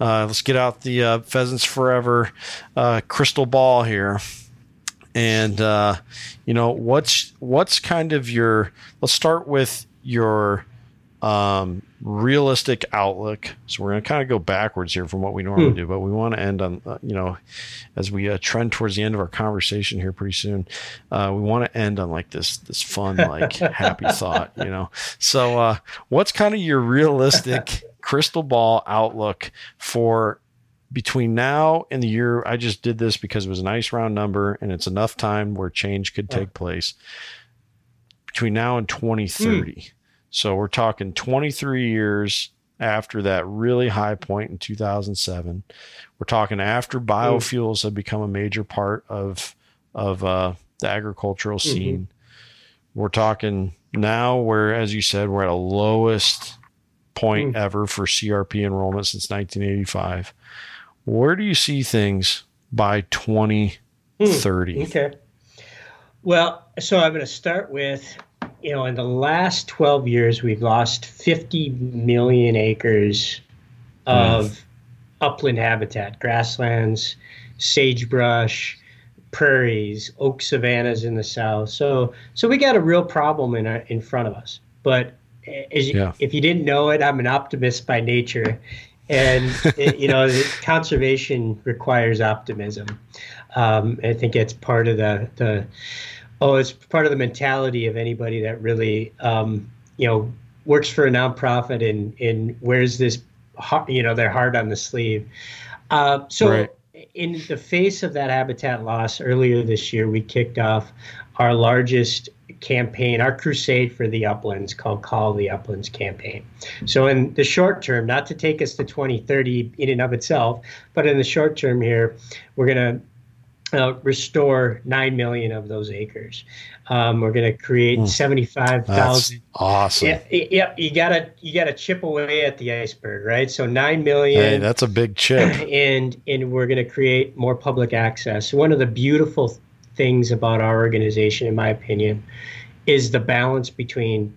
Uh, let's get out the uh, Pheasants Forever uh, crystal ball here. And uh, you know what's what's kind of your let's start with your um, realistic outlook. So we're going to kind of go backwards here from what we normally hmm. do, but we want to end on, uh, you know, as we uh, trend towards the end of our conversation here pretty soon, uh, we want to end on like this, this fun, like <laughs> happy thought, you know? So, uh, what's kind of your realistic <laughs> crystal ball outlook for between now and the year? I just did this because it was a nice round number and it's enough time where change could take place between now and 2030. Hmm. So we're talking 23 years after that really high point in 2007. We're talking after biofuels have become a major part of of uh, the agricultural mm-hmm. scene. Mm-hmm. We're talking now where, as you said, we're at a lowest point mm. ever for CRP enrollment since 1985. Where do you see things by 2030?
Mm. Okay. Well, so I'm going to start with you know, in the last 12 years, we've lost 50 million acres of mm. upland habitat, grasslands, sagebrush, prairies, oak savannas in the south. So, so we got a real problem in our, in front of us. But as you, yeah. if you didn't know it, I'm an optimist by nature, and it, you know, <laughs> conservation requires optimism. Um, I think it's part of the the Oh, it's part of the mentality of anybody that really, um, you know, works for a nonprofit and and wears this, you know, their heart on the sleeve. Uh, so, right. in the face of that habitat loss, earlier this year, we kicked off our largest campaign, our crusade for the uplands called Call the Uplands campaign. So, in the short term, not to take us to 2030 in and of itself, but in the short term here, we're going to uh, restore nine million of those acres. Um, we're going to create mm. seventy-five thousand.
Awesome.
Yeah, yeah, you gotta you gotta chip away at the iceberg, right? So nine million.
Hey, that's a big chip. <clears throat>
And and we're going to create more public access. One of the beautiful things about our organization, in my opinion, is the balance between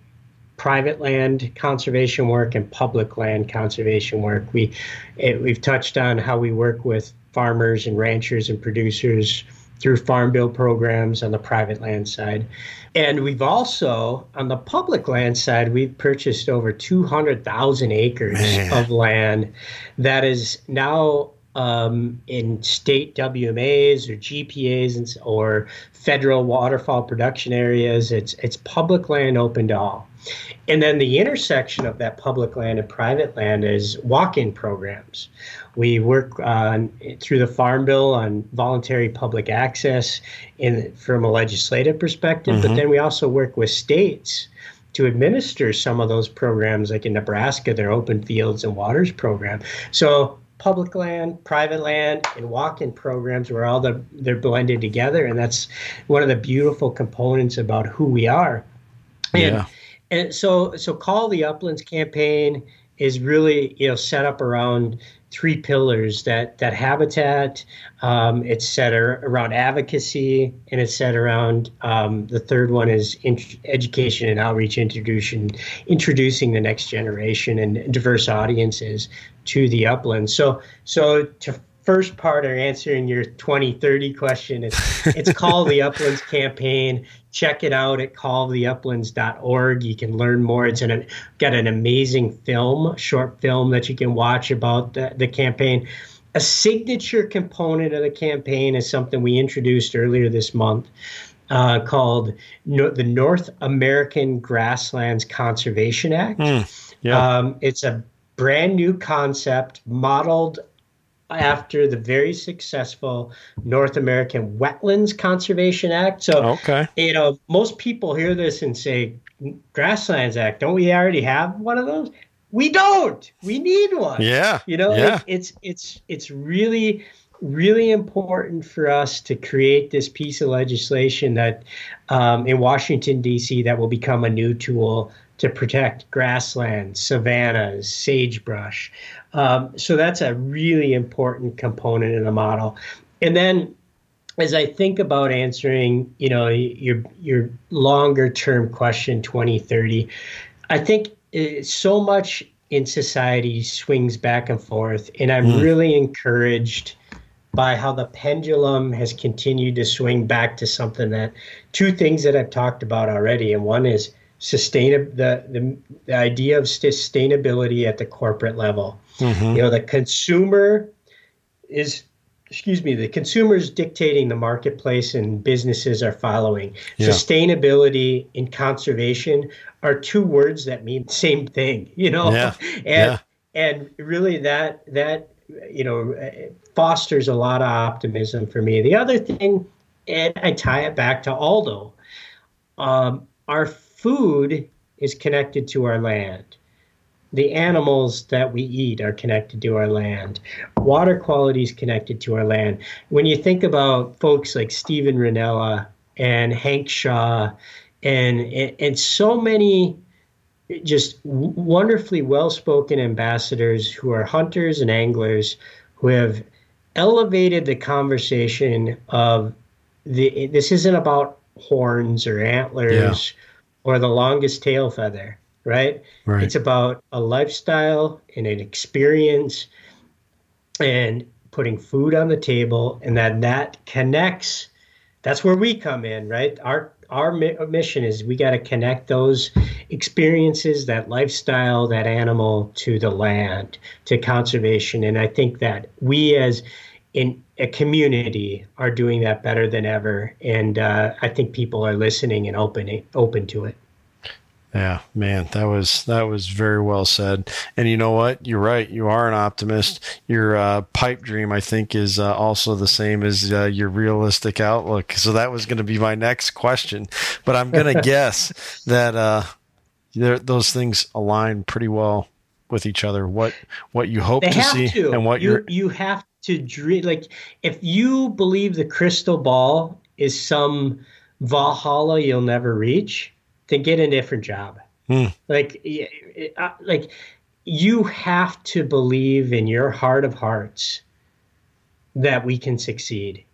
private land conservation work and public land conservation work. We it, we've touched on how we work with farmers and ranchers and producers through farm bill programs on the private land side. And we've also, on the public land side, we've purchased over 200,000 acres Man. of land that is now um, in state WMAs or GPAs or federal waterfowl production areas. It's, it's public land open to all. And then the intersection of that public land and private land is walk in programs. We work on, through the Farm Bill on voluntary public access in, from a legislative perspective, mm-hmm. but then we also work with states to administer some of those programs, like in Nebraska, their Open Fields and Waters program. So public land, private land, and walk-in programs where all the they're blended together, and that's one of the beautiful components about who we are. And, yeah. And so, so call the Uplands campaign is really you know set up around three pillars that that habitat um, set around advocacy and it's set around um, the third one is education and outreach introduction introducing the next generation and diverse audiences to the uplands so so to first part of answering your 2030 question it's it's called the uplands campaign check it out at calltheuplands.org you can learn more it's an, got an amazing film short film that you can watch about the, the campaign a signature component of the campaign is something we introduced earlier this month uh, called no, the North American Grasslands Conservation Act. Mm, yeah. Um, it's a brand new concept modeled after the very successful North American Wetlands Conservation Act. So, okay. you know, most people hear this and say, Grasslands Act, don't we already have one of those? We don't. We need one.
Yeah.
You know,
yeah.
It, it's it's it's really really important for us to create this piece of legislation that um, in Washington D.C. that will become a new tool to protect grasslands, savannas, sagebrush. Um, so that's a really important component in the model. And then as I think about answering, you know, your your longer term question 2030, I think so much in society swings back and forth and I'm mm. really encouraged by how the pendulum has continued to swing back to something that two things that I've talked about already and one is sustain the, the, the idea of sustainability at the corporate level. Mm-hmm. You know, the consumer is excuse me, the consumer is dictating the marketplace and businesses are following. Yeah. Sustainability and conservation are two words that mean the same thing, you know?
Yeah. <laughs>
and yeah. and really that that you know fosters a lot of optimism for me. The other thing, and I tie it back to Aldo, um, our food is connected to our land. the animals that we eat are connected to our land. Water quality is connected to our land. When you think about folks like Steven Rinella and Hank Shaw and, and, and so many just wonderfully well spoken ambassadors who are hunters and anglers who have elevated the conversation of the this isn't about horns or antlers yeah. Or the longest tail feather right? right it's about a lifestyle and an experience and putting food on the table and that that connects that's where we come in right our our mission is we got to connect those experiences, that lifestyle, that animal to the land, to conservation. And I think that we as in a community are doing that better than ever. And uh, I think people are listening and open open to it.
Yeah, man, that was that was very well said. And you know what? You're right. You are an optimist. Your uh, pipe dream, I think, is uh, also the same as uh, your realistic outlook. So that was going to be my next question, but I'm going <laughs> to guess that uh, those things align pretty well with each other. What what you hope
they
to see
to.
and what
you you have to dream. Like if you believe the crystal ball is some Valhalla you'll never reach then get a different job. Hmm. Like, uh, like you have to believe in your heart of hearts that we can succeed,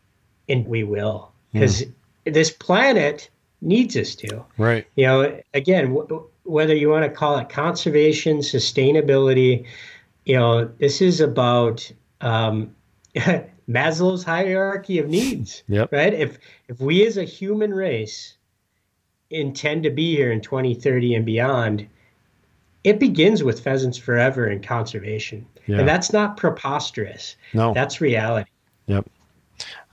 and we will, because hmm. this planet needs us to.
Right.
You know, again, w- whether you want to call it conservation, sustainability, you know, this is about um, <laughs> Maslow's hierarchy of needs.
Yep.
Right. If if we as a human race intend to be here in 2030 and beyond, it begins with pheasants forever and conservation. Yeah. And that's not preposterous.
No.
That's reality.
Yep.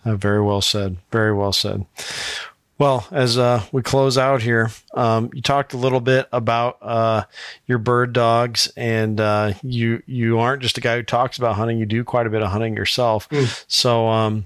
Uh, very well said. Very well said. Well, as uh, we close out here, um, you talked a little bit about uh, your bird dogs, and uh, you you aren't just a guy who talks about hunting. You do quite a bit of hunting yourself. Mm. So, um,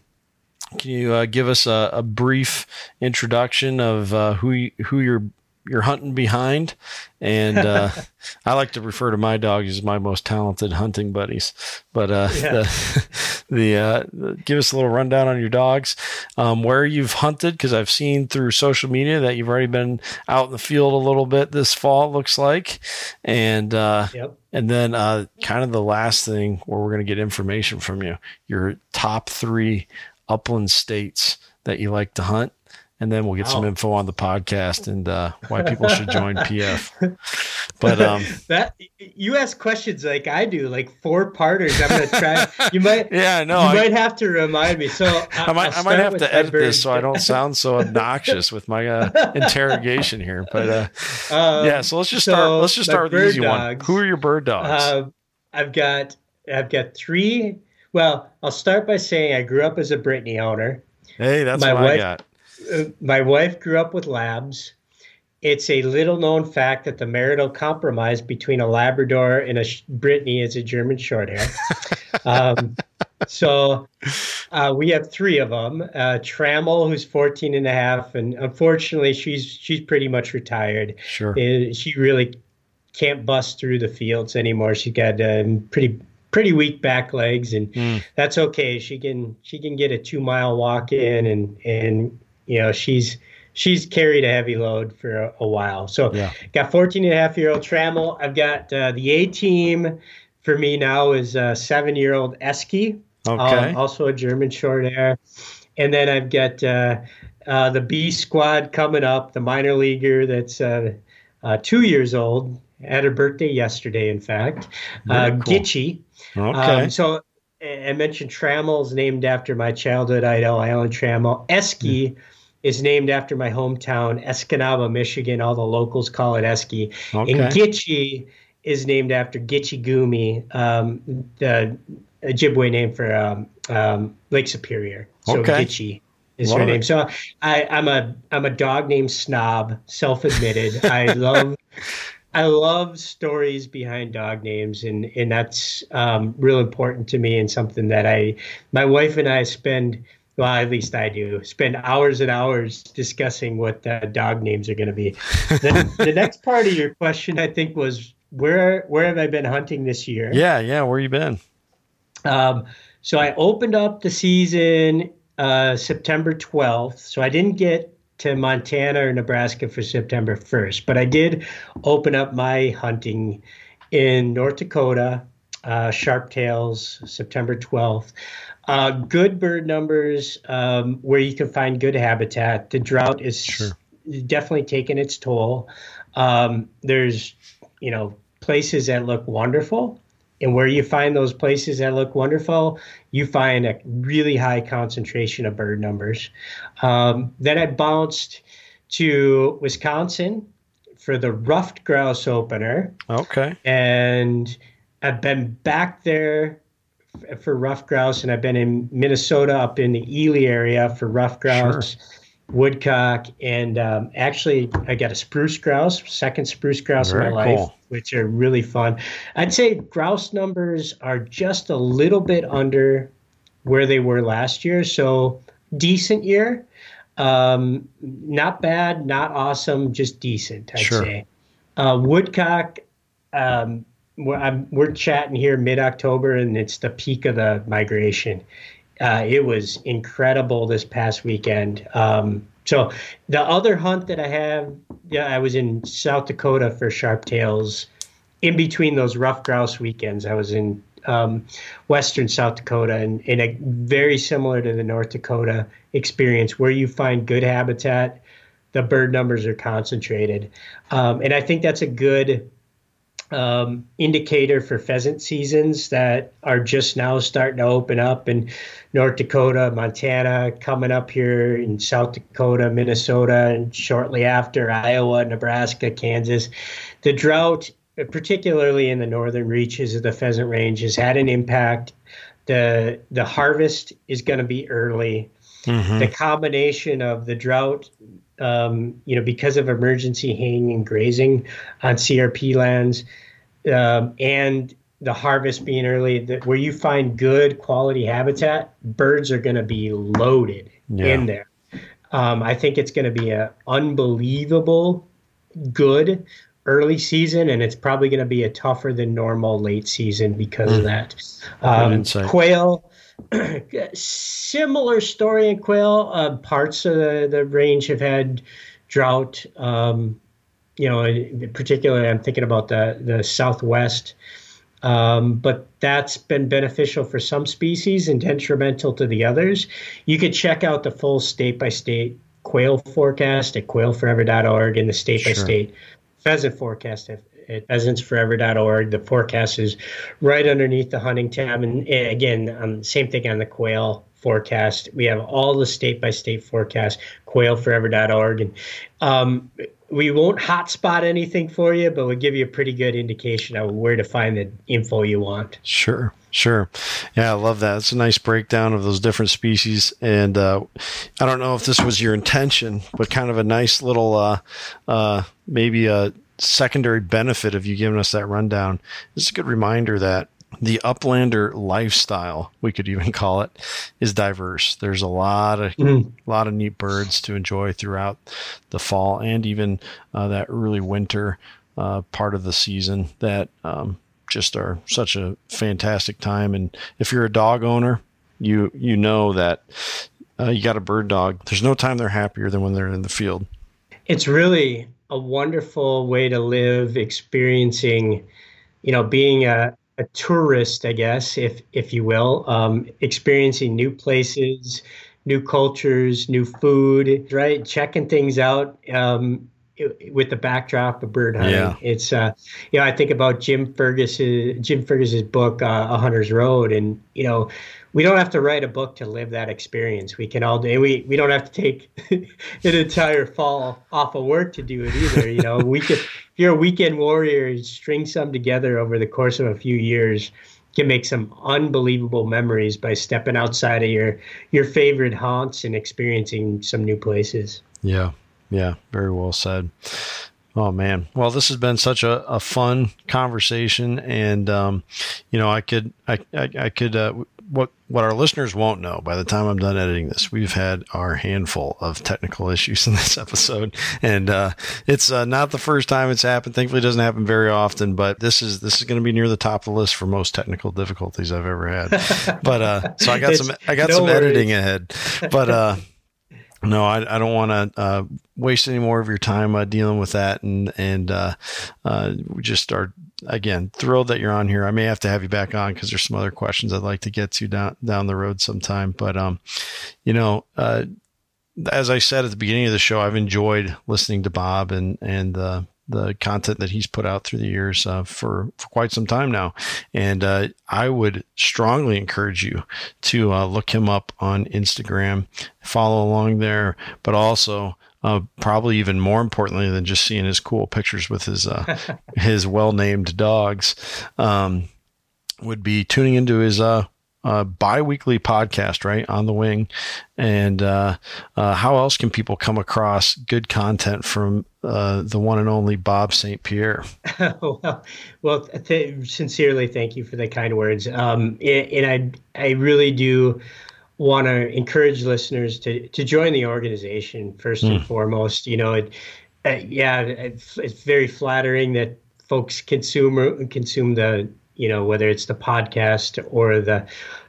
can you uh, give us a, a, brief introduction of uh, who you, who you're you're hunting behind? And uh, <laughs> I like to refer to my dogs as my most talented hunting buddies. But uh, yeah. the, <laughs> the, uh, the, give us a little rundown on your dogs, um, where you've hunted because I've seen through social media that you've already been out in the field a little bit this fall. It looks like, and uh, yep. And then, kind of the last thing where we're going to get information from you, your top three upland states that you like to hunt. And then we'll get wow. some info on the podcast and uh, why people should join <laughs> PF. But um,
that you ask questions like I do, like four parters. I'm gonna try. You might, <laughs>
yeah, no,
you
I,
might have to remind me. So
I, I might, I might have to edit this so I don't sound so <laughs> obnoxious with my uh, interrogation here. But uh, um, yeah, so let's just so start. Let's just start with the easy dogs, one. Who are your bird dogs? Uh,
I've got I've got three well, I'll start by saying I grew up as a Brittany owner.
Hey, that's my what wife, I got.
Uh, my wife grew up with labs. It's a little known fact that the marital compromise between a Labrador and a Brittany is a German Shorthair. <laughs> um, so uh, we have three of them. Uh, Trammel, who's 14 and a half, and unfortunately, she's she's pretty much retired.
Sure.
Uh, she really can't bust through the fields anymore. She got um, pretty pretty weak back legs, and mm. that's okay. She can she can get a two mile walk in, and and you know she's she's carried a heavy load for a, a while. So yeah. got 14 and a half year old Trammel. I've got uh, the A team for me now is a seven year old Esky,
okay.
Um, also a German short hair. And then I've got uh, uh, the B squad coming up, the minor leaguer that's uh, uh, two years old, had her birthday yesterday, in fact. Uh, cool. Gitchy.
Okay.
Um, so I mentioned Trammel's named after my childhood idol, Alan Trammell. Esky mm. Is named after my hometown, Escanaba, Michigan. All the locals call it Esky. Okay. And Gitchy is named after Gitchy Gumi, um, the Ojibwe name for um, um, Lake Superior. So okay. Gitchy is love her name. It. So I, I'm a I'm a dog named Snob, self-admitted. <laughs> I love I love stories behind dog names, and and that's um, real important to me, and something that I, my wife and I spend. Well, at least I do spend hours and hours discussing what the dog names are going to be. the, the <laughs> next part of your question, I think, was where where have I been hunting this year?
Yeah, yeah. Where you been?
Um, so I opened up the season uh, September 12th. So I didn't get to Montana or Nebraska for September 1st, but I did open up my hunting in North Dakota, uh, Sharptails, September 12th. Uh, good bird numbers um, where you can find good habitat. The drought is
Sure.
definitely taking its toll. Um, there's, you know, places that look wonderful. And where you find those places that look wonderful, you find a really high concentration of bird numbers. Um, then I bounced to Wisconsin for the ruffed grouse opener
Okay.
and I've been back there for ruffed grouse, and I've been in Minnesota up in the Ely area for ruffed grouse, woodcock, and um, actually I got a spruce grouse, second spruce grouse
Very
in my life, which are really fun. I'd say grouse numbers are just a little bit under where they were last year, so decent year. Um, not bad, not awesome, just decent. I'd
Sure.
say. Uh, woodcock, um, we're, I'm, we're chatting here mid October, and it's the peak of the migration. Uh, it was incredible this past weekend. Um, so the other hunt that I have, yeah, I was in South Dakota for sharp tails. In between those ruffed grouse weekends, I was in um, western South Dakota, and, and a, very similar to the North Dakota experience, where you find good habitat, the bird numbers are concentrated, um, and I think that's a good um, indicator for pheasant seasons that are just now starting to open up in North Dakota, Montana, coming up here in South Dakota, Minnesota, and shortly after Iowa, Nebraska, Kansas. The drought, particularly in the northern reaches of the pheasant range, has had an impact. The the harvest is going to be early.
Mhm.
The combination of the drought um, you know, because of emergency haying and grazing on CRP lands, um, and the harvest being early, that where you find good quality habitat, birds are going to be loaded
Yeah.
in there. Um, I think it's going to be an unbelievable good early season, and it's probably going to be a tougher than normal late season because of that. Um, quail, <clears throat> similar story in quail. Uh, parts of the, the range have had drought. Um, you know, particularly, I'm thinking about the the southwest. Um, but that's been beneficial for some species and detrimental to the others. You could check out the full state by state quail forecast at quailforever.org and the state by state pheasant forecast at, at pheasantsforever.org. The forecast is right underneath the hunting tab. And, and again, um, same thing on the quail forecast. We have all the state by state forecast, quailforever.org. And um, we won't hotspot anything for you, but we'll give you a pretty good indication of where to find the info you want.
Sure, sure. Yeah, I love that. It's a nice breakdown of those different species. And uh, I don't know if this was your intention, but kind of a nice little, uh, uh, maybe a secondary benefit of you giving us that rundown. It's a good reminder that the uplander lifestyle, we could even <laughs> call it, is diverse. There's a lot of
Mhm.
a lot of neat birds to enjoy throughout the fall and even uh, that early winter uh, part of the season that um, just are such a fantastic time. And if you're a dog owner, you you know that uh, you got a bird dog. There's no time they're happier than when they're in the field.
It's really a wonderful way to live, experiencing, you know, being a, a tourist, I guess, if if you will, um, experiencing new places, new cultures, new food, right? Checking things out. Um, with the backdrop of bird hunting,
Yeah.
it's uh, you know I think about Jim Fergus's Jim Fergus's book uh, A Hunter's Road, and you know we don't have to write a book to live that experience. We can all do. We we don't have to take <laughs> an entire fall off of work to do it either. You know, we could. If you're a weekend warrior, string some together over the course of a few years. Can make some unbelievable memories by stepping outside of your your favorite haunts and experiencing some new places.
Yeah, yeah, very well said. Oh man, well, this has been such a, a fun conversation, and um, you know, I could, I, I, I could uh, what what our listeners won't know by the time I'm done editing this, we've had our handful of technical <laughs> issues in this episode, and uh, it's uh, not the first time it's happened. Thankfully, it doesn't happen very often, but this is this is going to be near the top of the list for most technical difficulties I've ever had. <laughs> but uh, so I got some I got no some worries. editing ahead, but uh, no, I, I don't want to uh, waste any more of your time uh, dealing with that, and and uh, uh, we just start again. Thrilled that you're on here. I may have to have you back on because there's some other questions I'd like to get to down down the road sometime. But um, you know, uh, as I said at the beginning of the show, I've enjoyed listening to Bob and and uh, the content that he's put out through the years uh, for, for quite some time now. And uh, I would strongly encourage you to uh, look him up on Instagram, follow along there, but also uh, probably even more importantly than just seeing his cool pictures with his uh, <laughs> his well named dogs, um, would be tuning into his uh, uh, bi-weekly podcast right on the wing. And uh, uh, how else can people come across good content from uh, the one and only bob st pierre? <laughs>
Well, well th- sincerely thank you for the kind words. Um, and i i really do want to encourage listeners to to join the organization first and mm. foremost you know it uh, yeah it's, it's very flattering that folks consume consume the you know whether it's the podcast or the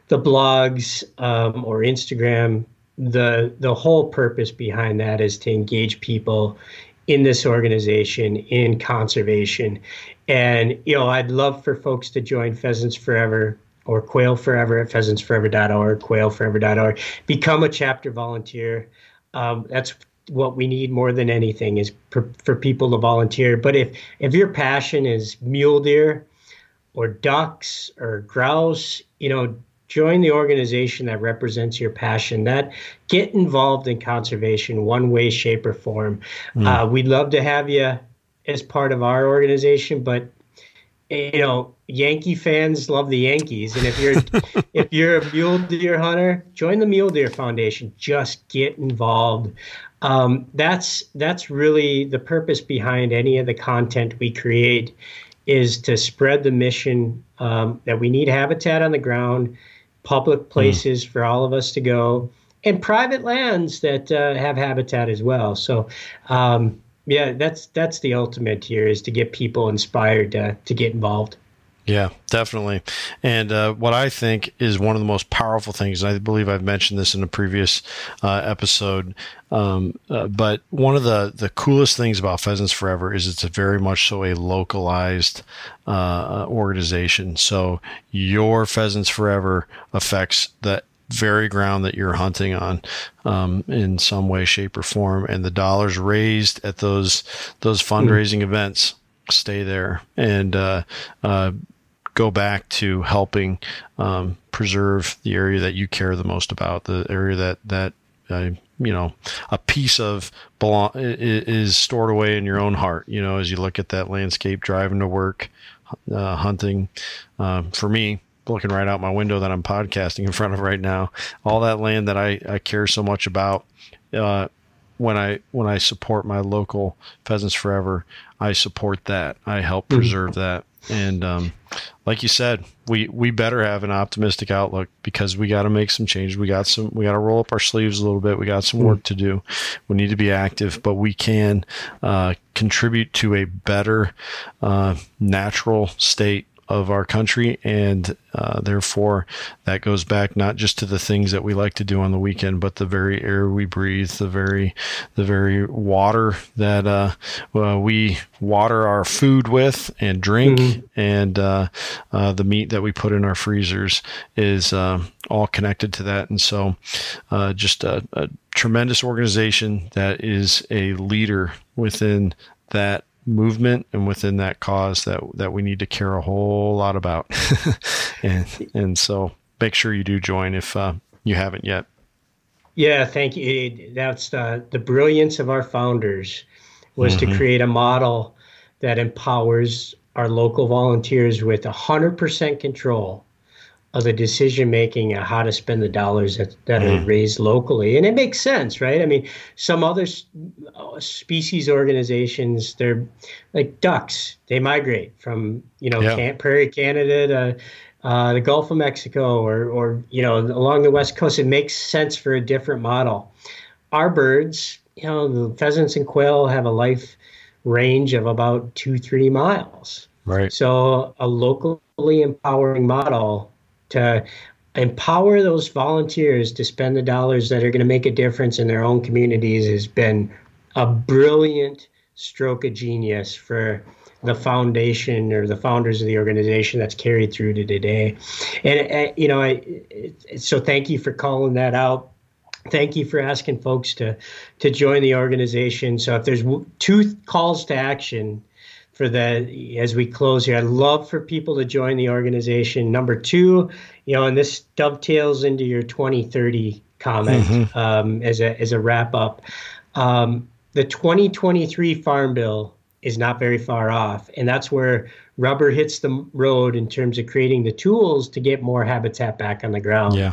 the blogs um, or Instagram. The the whole purpose behind that is to engage people in this organization in conservation, and you know I'd love for folks to join Pheasants Forever or Quail Forever at pheasantsforever.org, quailforever.org. Become a chapter volunteer. Um, that's what we need more than anything is for, for people to volunteer. But if if your passion is mule deer, or ducks or grouse, you know, join the organization that represents your passion. That get involved in conservation one way, shape, or form. Mm. Uh, we'd love to have you as part of our organization, but you know, Yankee fans love the Yankees, and if you're <laughs> if you're a mule deer hunter, join the Mule Deer Foundation. Just get involved. Um, that's that's really the purpose behind any of the content we create is to spread the mission um, that we need habitat on the ground, public hmm. places mm. for all of us to go, and private lands that uh, have habitat as well. So, um, yeah, that's that's the ultimate here is to get people inspired to to get involved.
Yeah, definitely. And uh, what I think is one of the most powerful things, I believe I've mentioned this in a previous uh, episode, um, uh, but one of the, the coolest things about Pheasants Forever is it's very much so a localized uh, organization. So your Pheasants Forever affects the very ground that you're hunting on um, in some way, shape, or form, and the dollars raised at those those fundraising mm. events stay there and uh, uh, go back to helping um, preserve the area that you care the most about, the area that that uh, you know a piece of belong is stored away in your own heart. You know, as you look at that landscape, driving to work, uh, hunting. Uh, for me, looking right out my window that I'm podcasting in front of right now, all that land that I, I care so much about. Uh, when I when I support my local Pheasants Forever, I support that. I help mm-hmm. preserve that. And um, like you said, we we better have an optimistic outlook because we got to make some changes. We got some. We got to roll up our sleeves a little bit. We got some work mm. to do. We need to be active, but we can uh, contribute to a better uh, natural state of our country, and uh, therefore that goes back not just to the things that we like to do on the weekend, but the very air we breathe, the very the very water that uh, well, we water our food with and drink, mm-hmm. and uh, uh the meat that we put in our freezers is uh, all connected to that. And so, uh, just a, a tremendous organization that is a leader within that movement and within that cause that that we need to care a whole lot about. <laughs> And and so make sure you do join if uh, you haven't yet.
Yeah thank you. That's the the brilliance of our founders was mm-hmm. to create a model that empowers our local volunteers with 100% control of the decision making and how to spend the dollars that, that mm. are raised locally. And it makes sense, right? I mean, some other species organizations, they're like ducks, they migrate from, you know, yeah. Can- Prairie Canada to uh, the Gulf of Mexico or, or, you know, along the West Coast, it makes sense for a different model. Our birds, you know, the pheasants and quail have a life range of about two, three miles.
Right.
So a locally empowering model to empower those volunteers to spend the dollars that are going to make a difference in their own communities has been a brilliant stroke of genius for the foundation or the founders of the organization that's carried through to today. And, uh, you know, I, so thank you for calling that out. Thank you for asking folks to to join the organization. So if there's two calls to action for the as we close here, I'd love for people to join the organization. Number two, you know, and this dovetails into your 2030 comment mm-hmm. um, as a as a wrap up. Um, the 2023 Farm Bill is not very far off. And that's where rubber hits the road in terms of creating the tools to get more habitat back on the ground.
Yeah.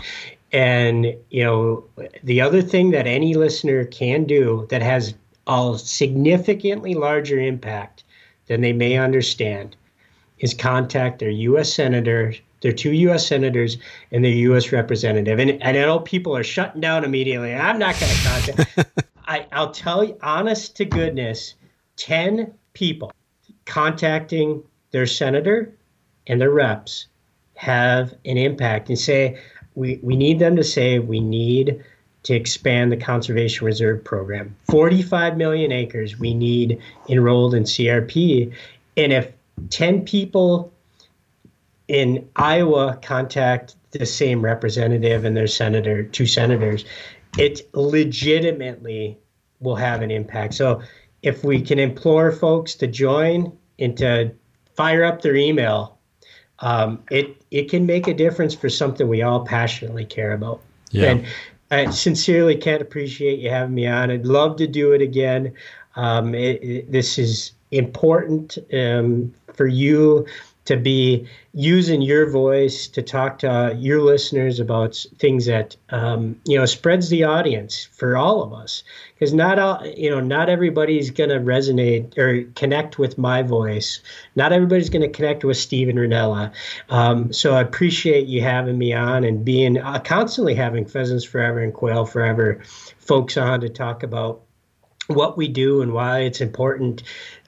And, you know, the other thing that any listener can do that has a significantly larger impact than they may understand is contact their U.S. senator, their two U.S. senators, and their U.S. representative. And, and I know people are shutting down immediately. I'm not going to contact. <laughs> I, I'll tell you, honest to goodness, 10 people contacting their senator and their reps have an impact and say, we, we need them to say we need to expand the conservation reserve program. 45 million acres we need enrolled in CRP. And if 10 people in Iowa contact the same representative and their senator, two senators, it legitimately will have an impact. So if we can implore folks to join and to fire up their email, um, it it can make a difference for something we all passionately care about.
Yeah.
And I sincerely can't appreciate you having me on. I'd love to do it again. Um, it, it, this is important um, for you to be using your voice to talk to uh, your listeners about things that um, you know spreads the audience for all of us because not all you know not everybody's going to resonate or connect with my voice. Not everybody's going to connect with Steven Rinella um, so I appreciate you having me on and being uh, constantly having pheasants forever and quail forever folks on to talk about what we do and why it's important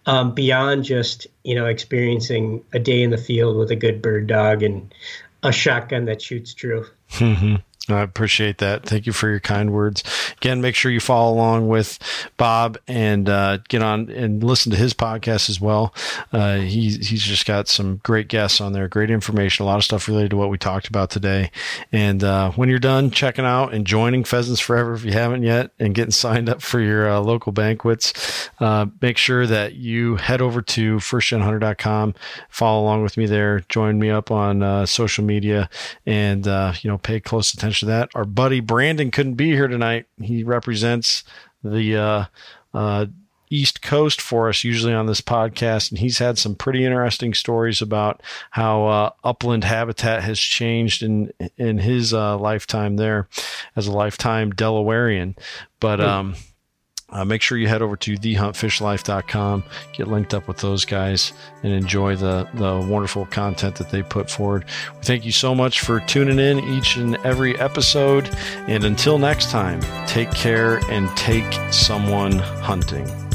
um, beyond just you know experiencing a day in the field with a good bird dog and a shotgun that shoots true.
I appreciate that. Thank you for your kind words. Again, make sure you follow along with Bob and uh, get on and listen to his podcast as well. Uh, he's just got some great guests on there, great information, a lot of stuff related to what we talked about today. And uh, when you're done checking out and joining Pheasants Forever, if you haven't yet, and getting signed up for your uh, local banquets, uh, make sure that you head over to firstgenhunter.com, follow along with me there, join me up on uh, social media, and you know pay close attention to that. Our buddy Brandon couldn't be here tonight. He represents the uh, uh, East Coast for us, usually on this podcast, and he's had some pretty interesting stories about how uh, upland habitat has changed in in his uh, lifetime there as a lifetime Delawarean. But um, uh, make sure you head over to thehuntfishlife.com, get linked up with those guys, and enjoy the, the wonderful content that they put forward. We thank you so much for tuning in each and every episode. And until next time, take care and take someone hunting.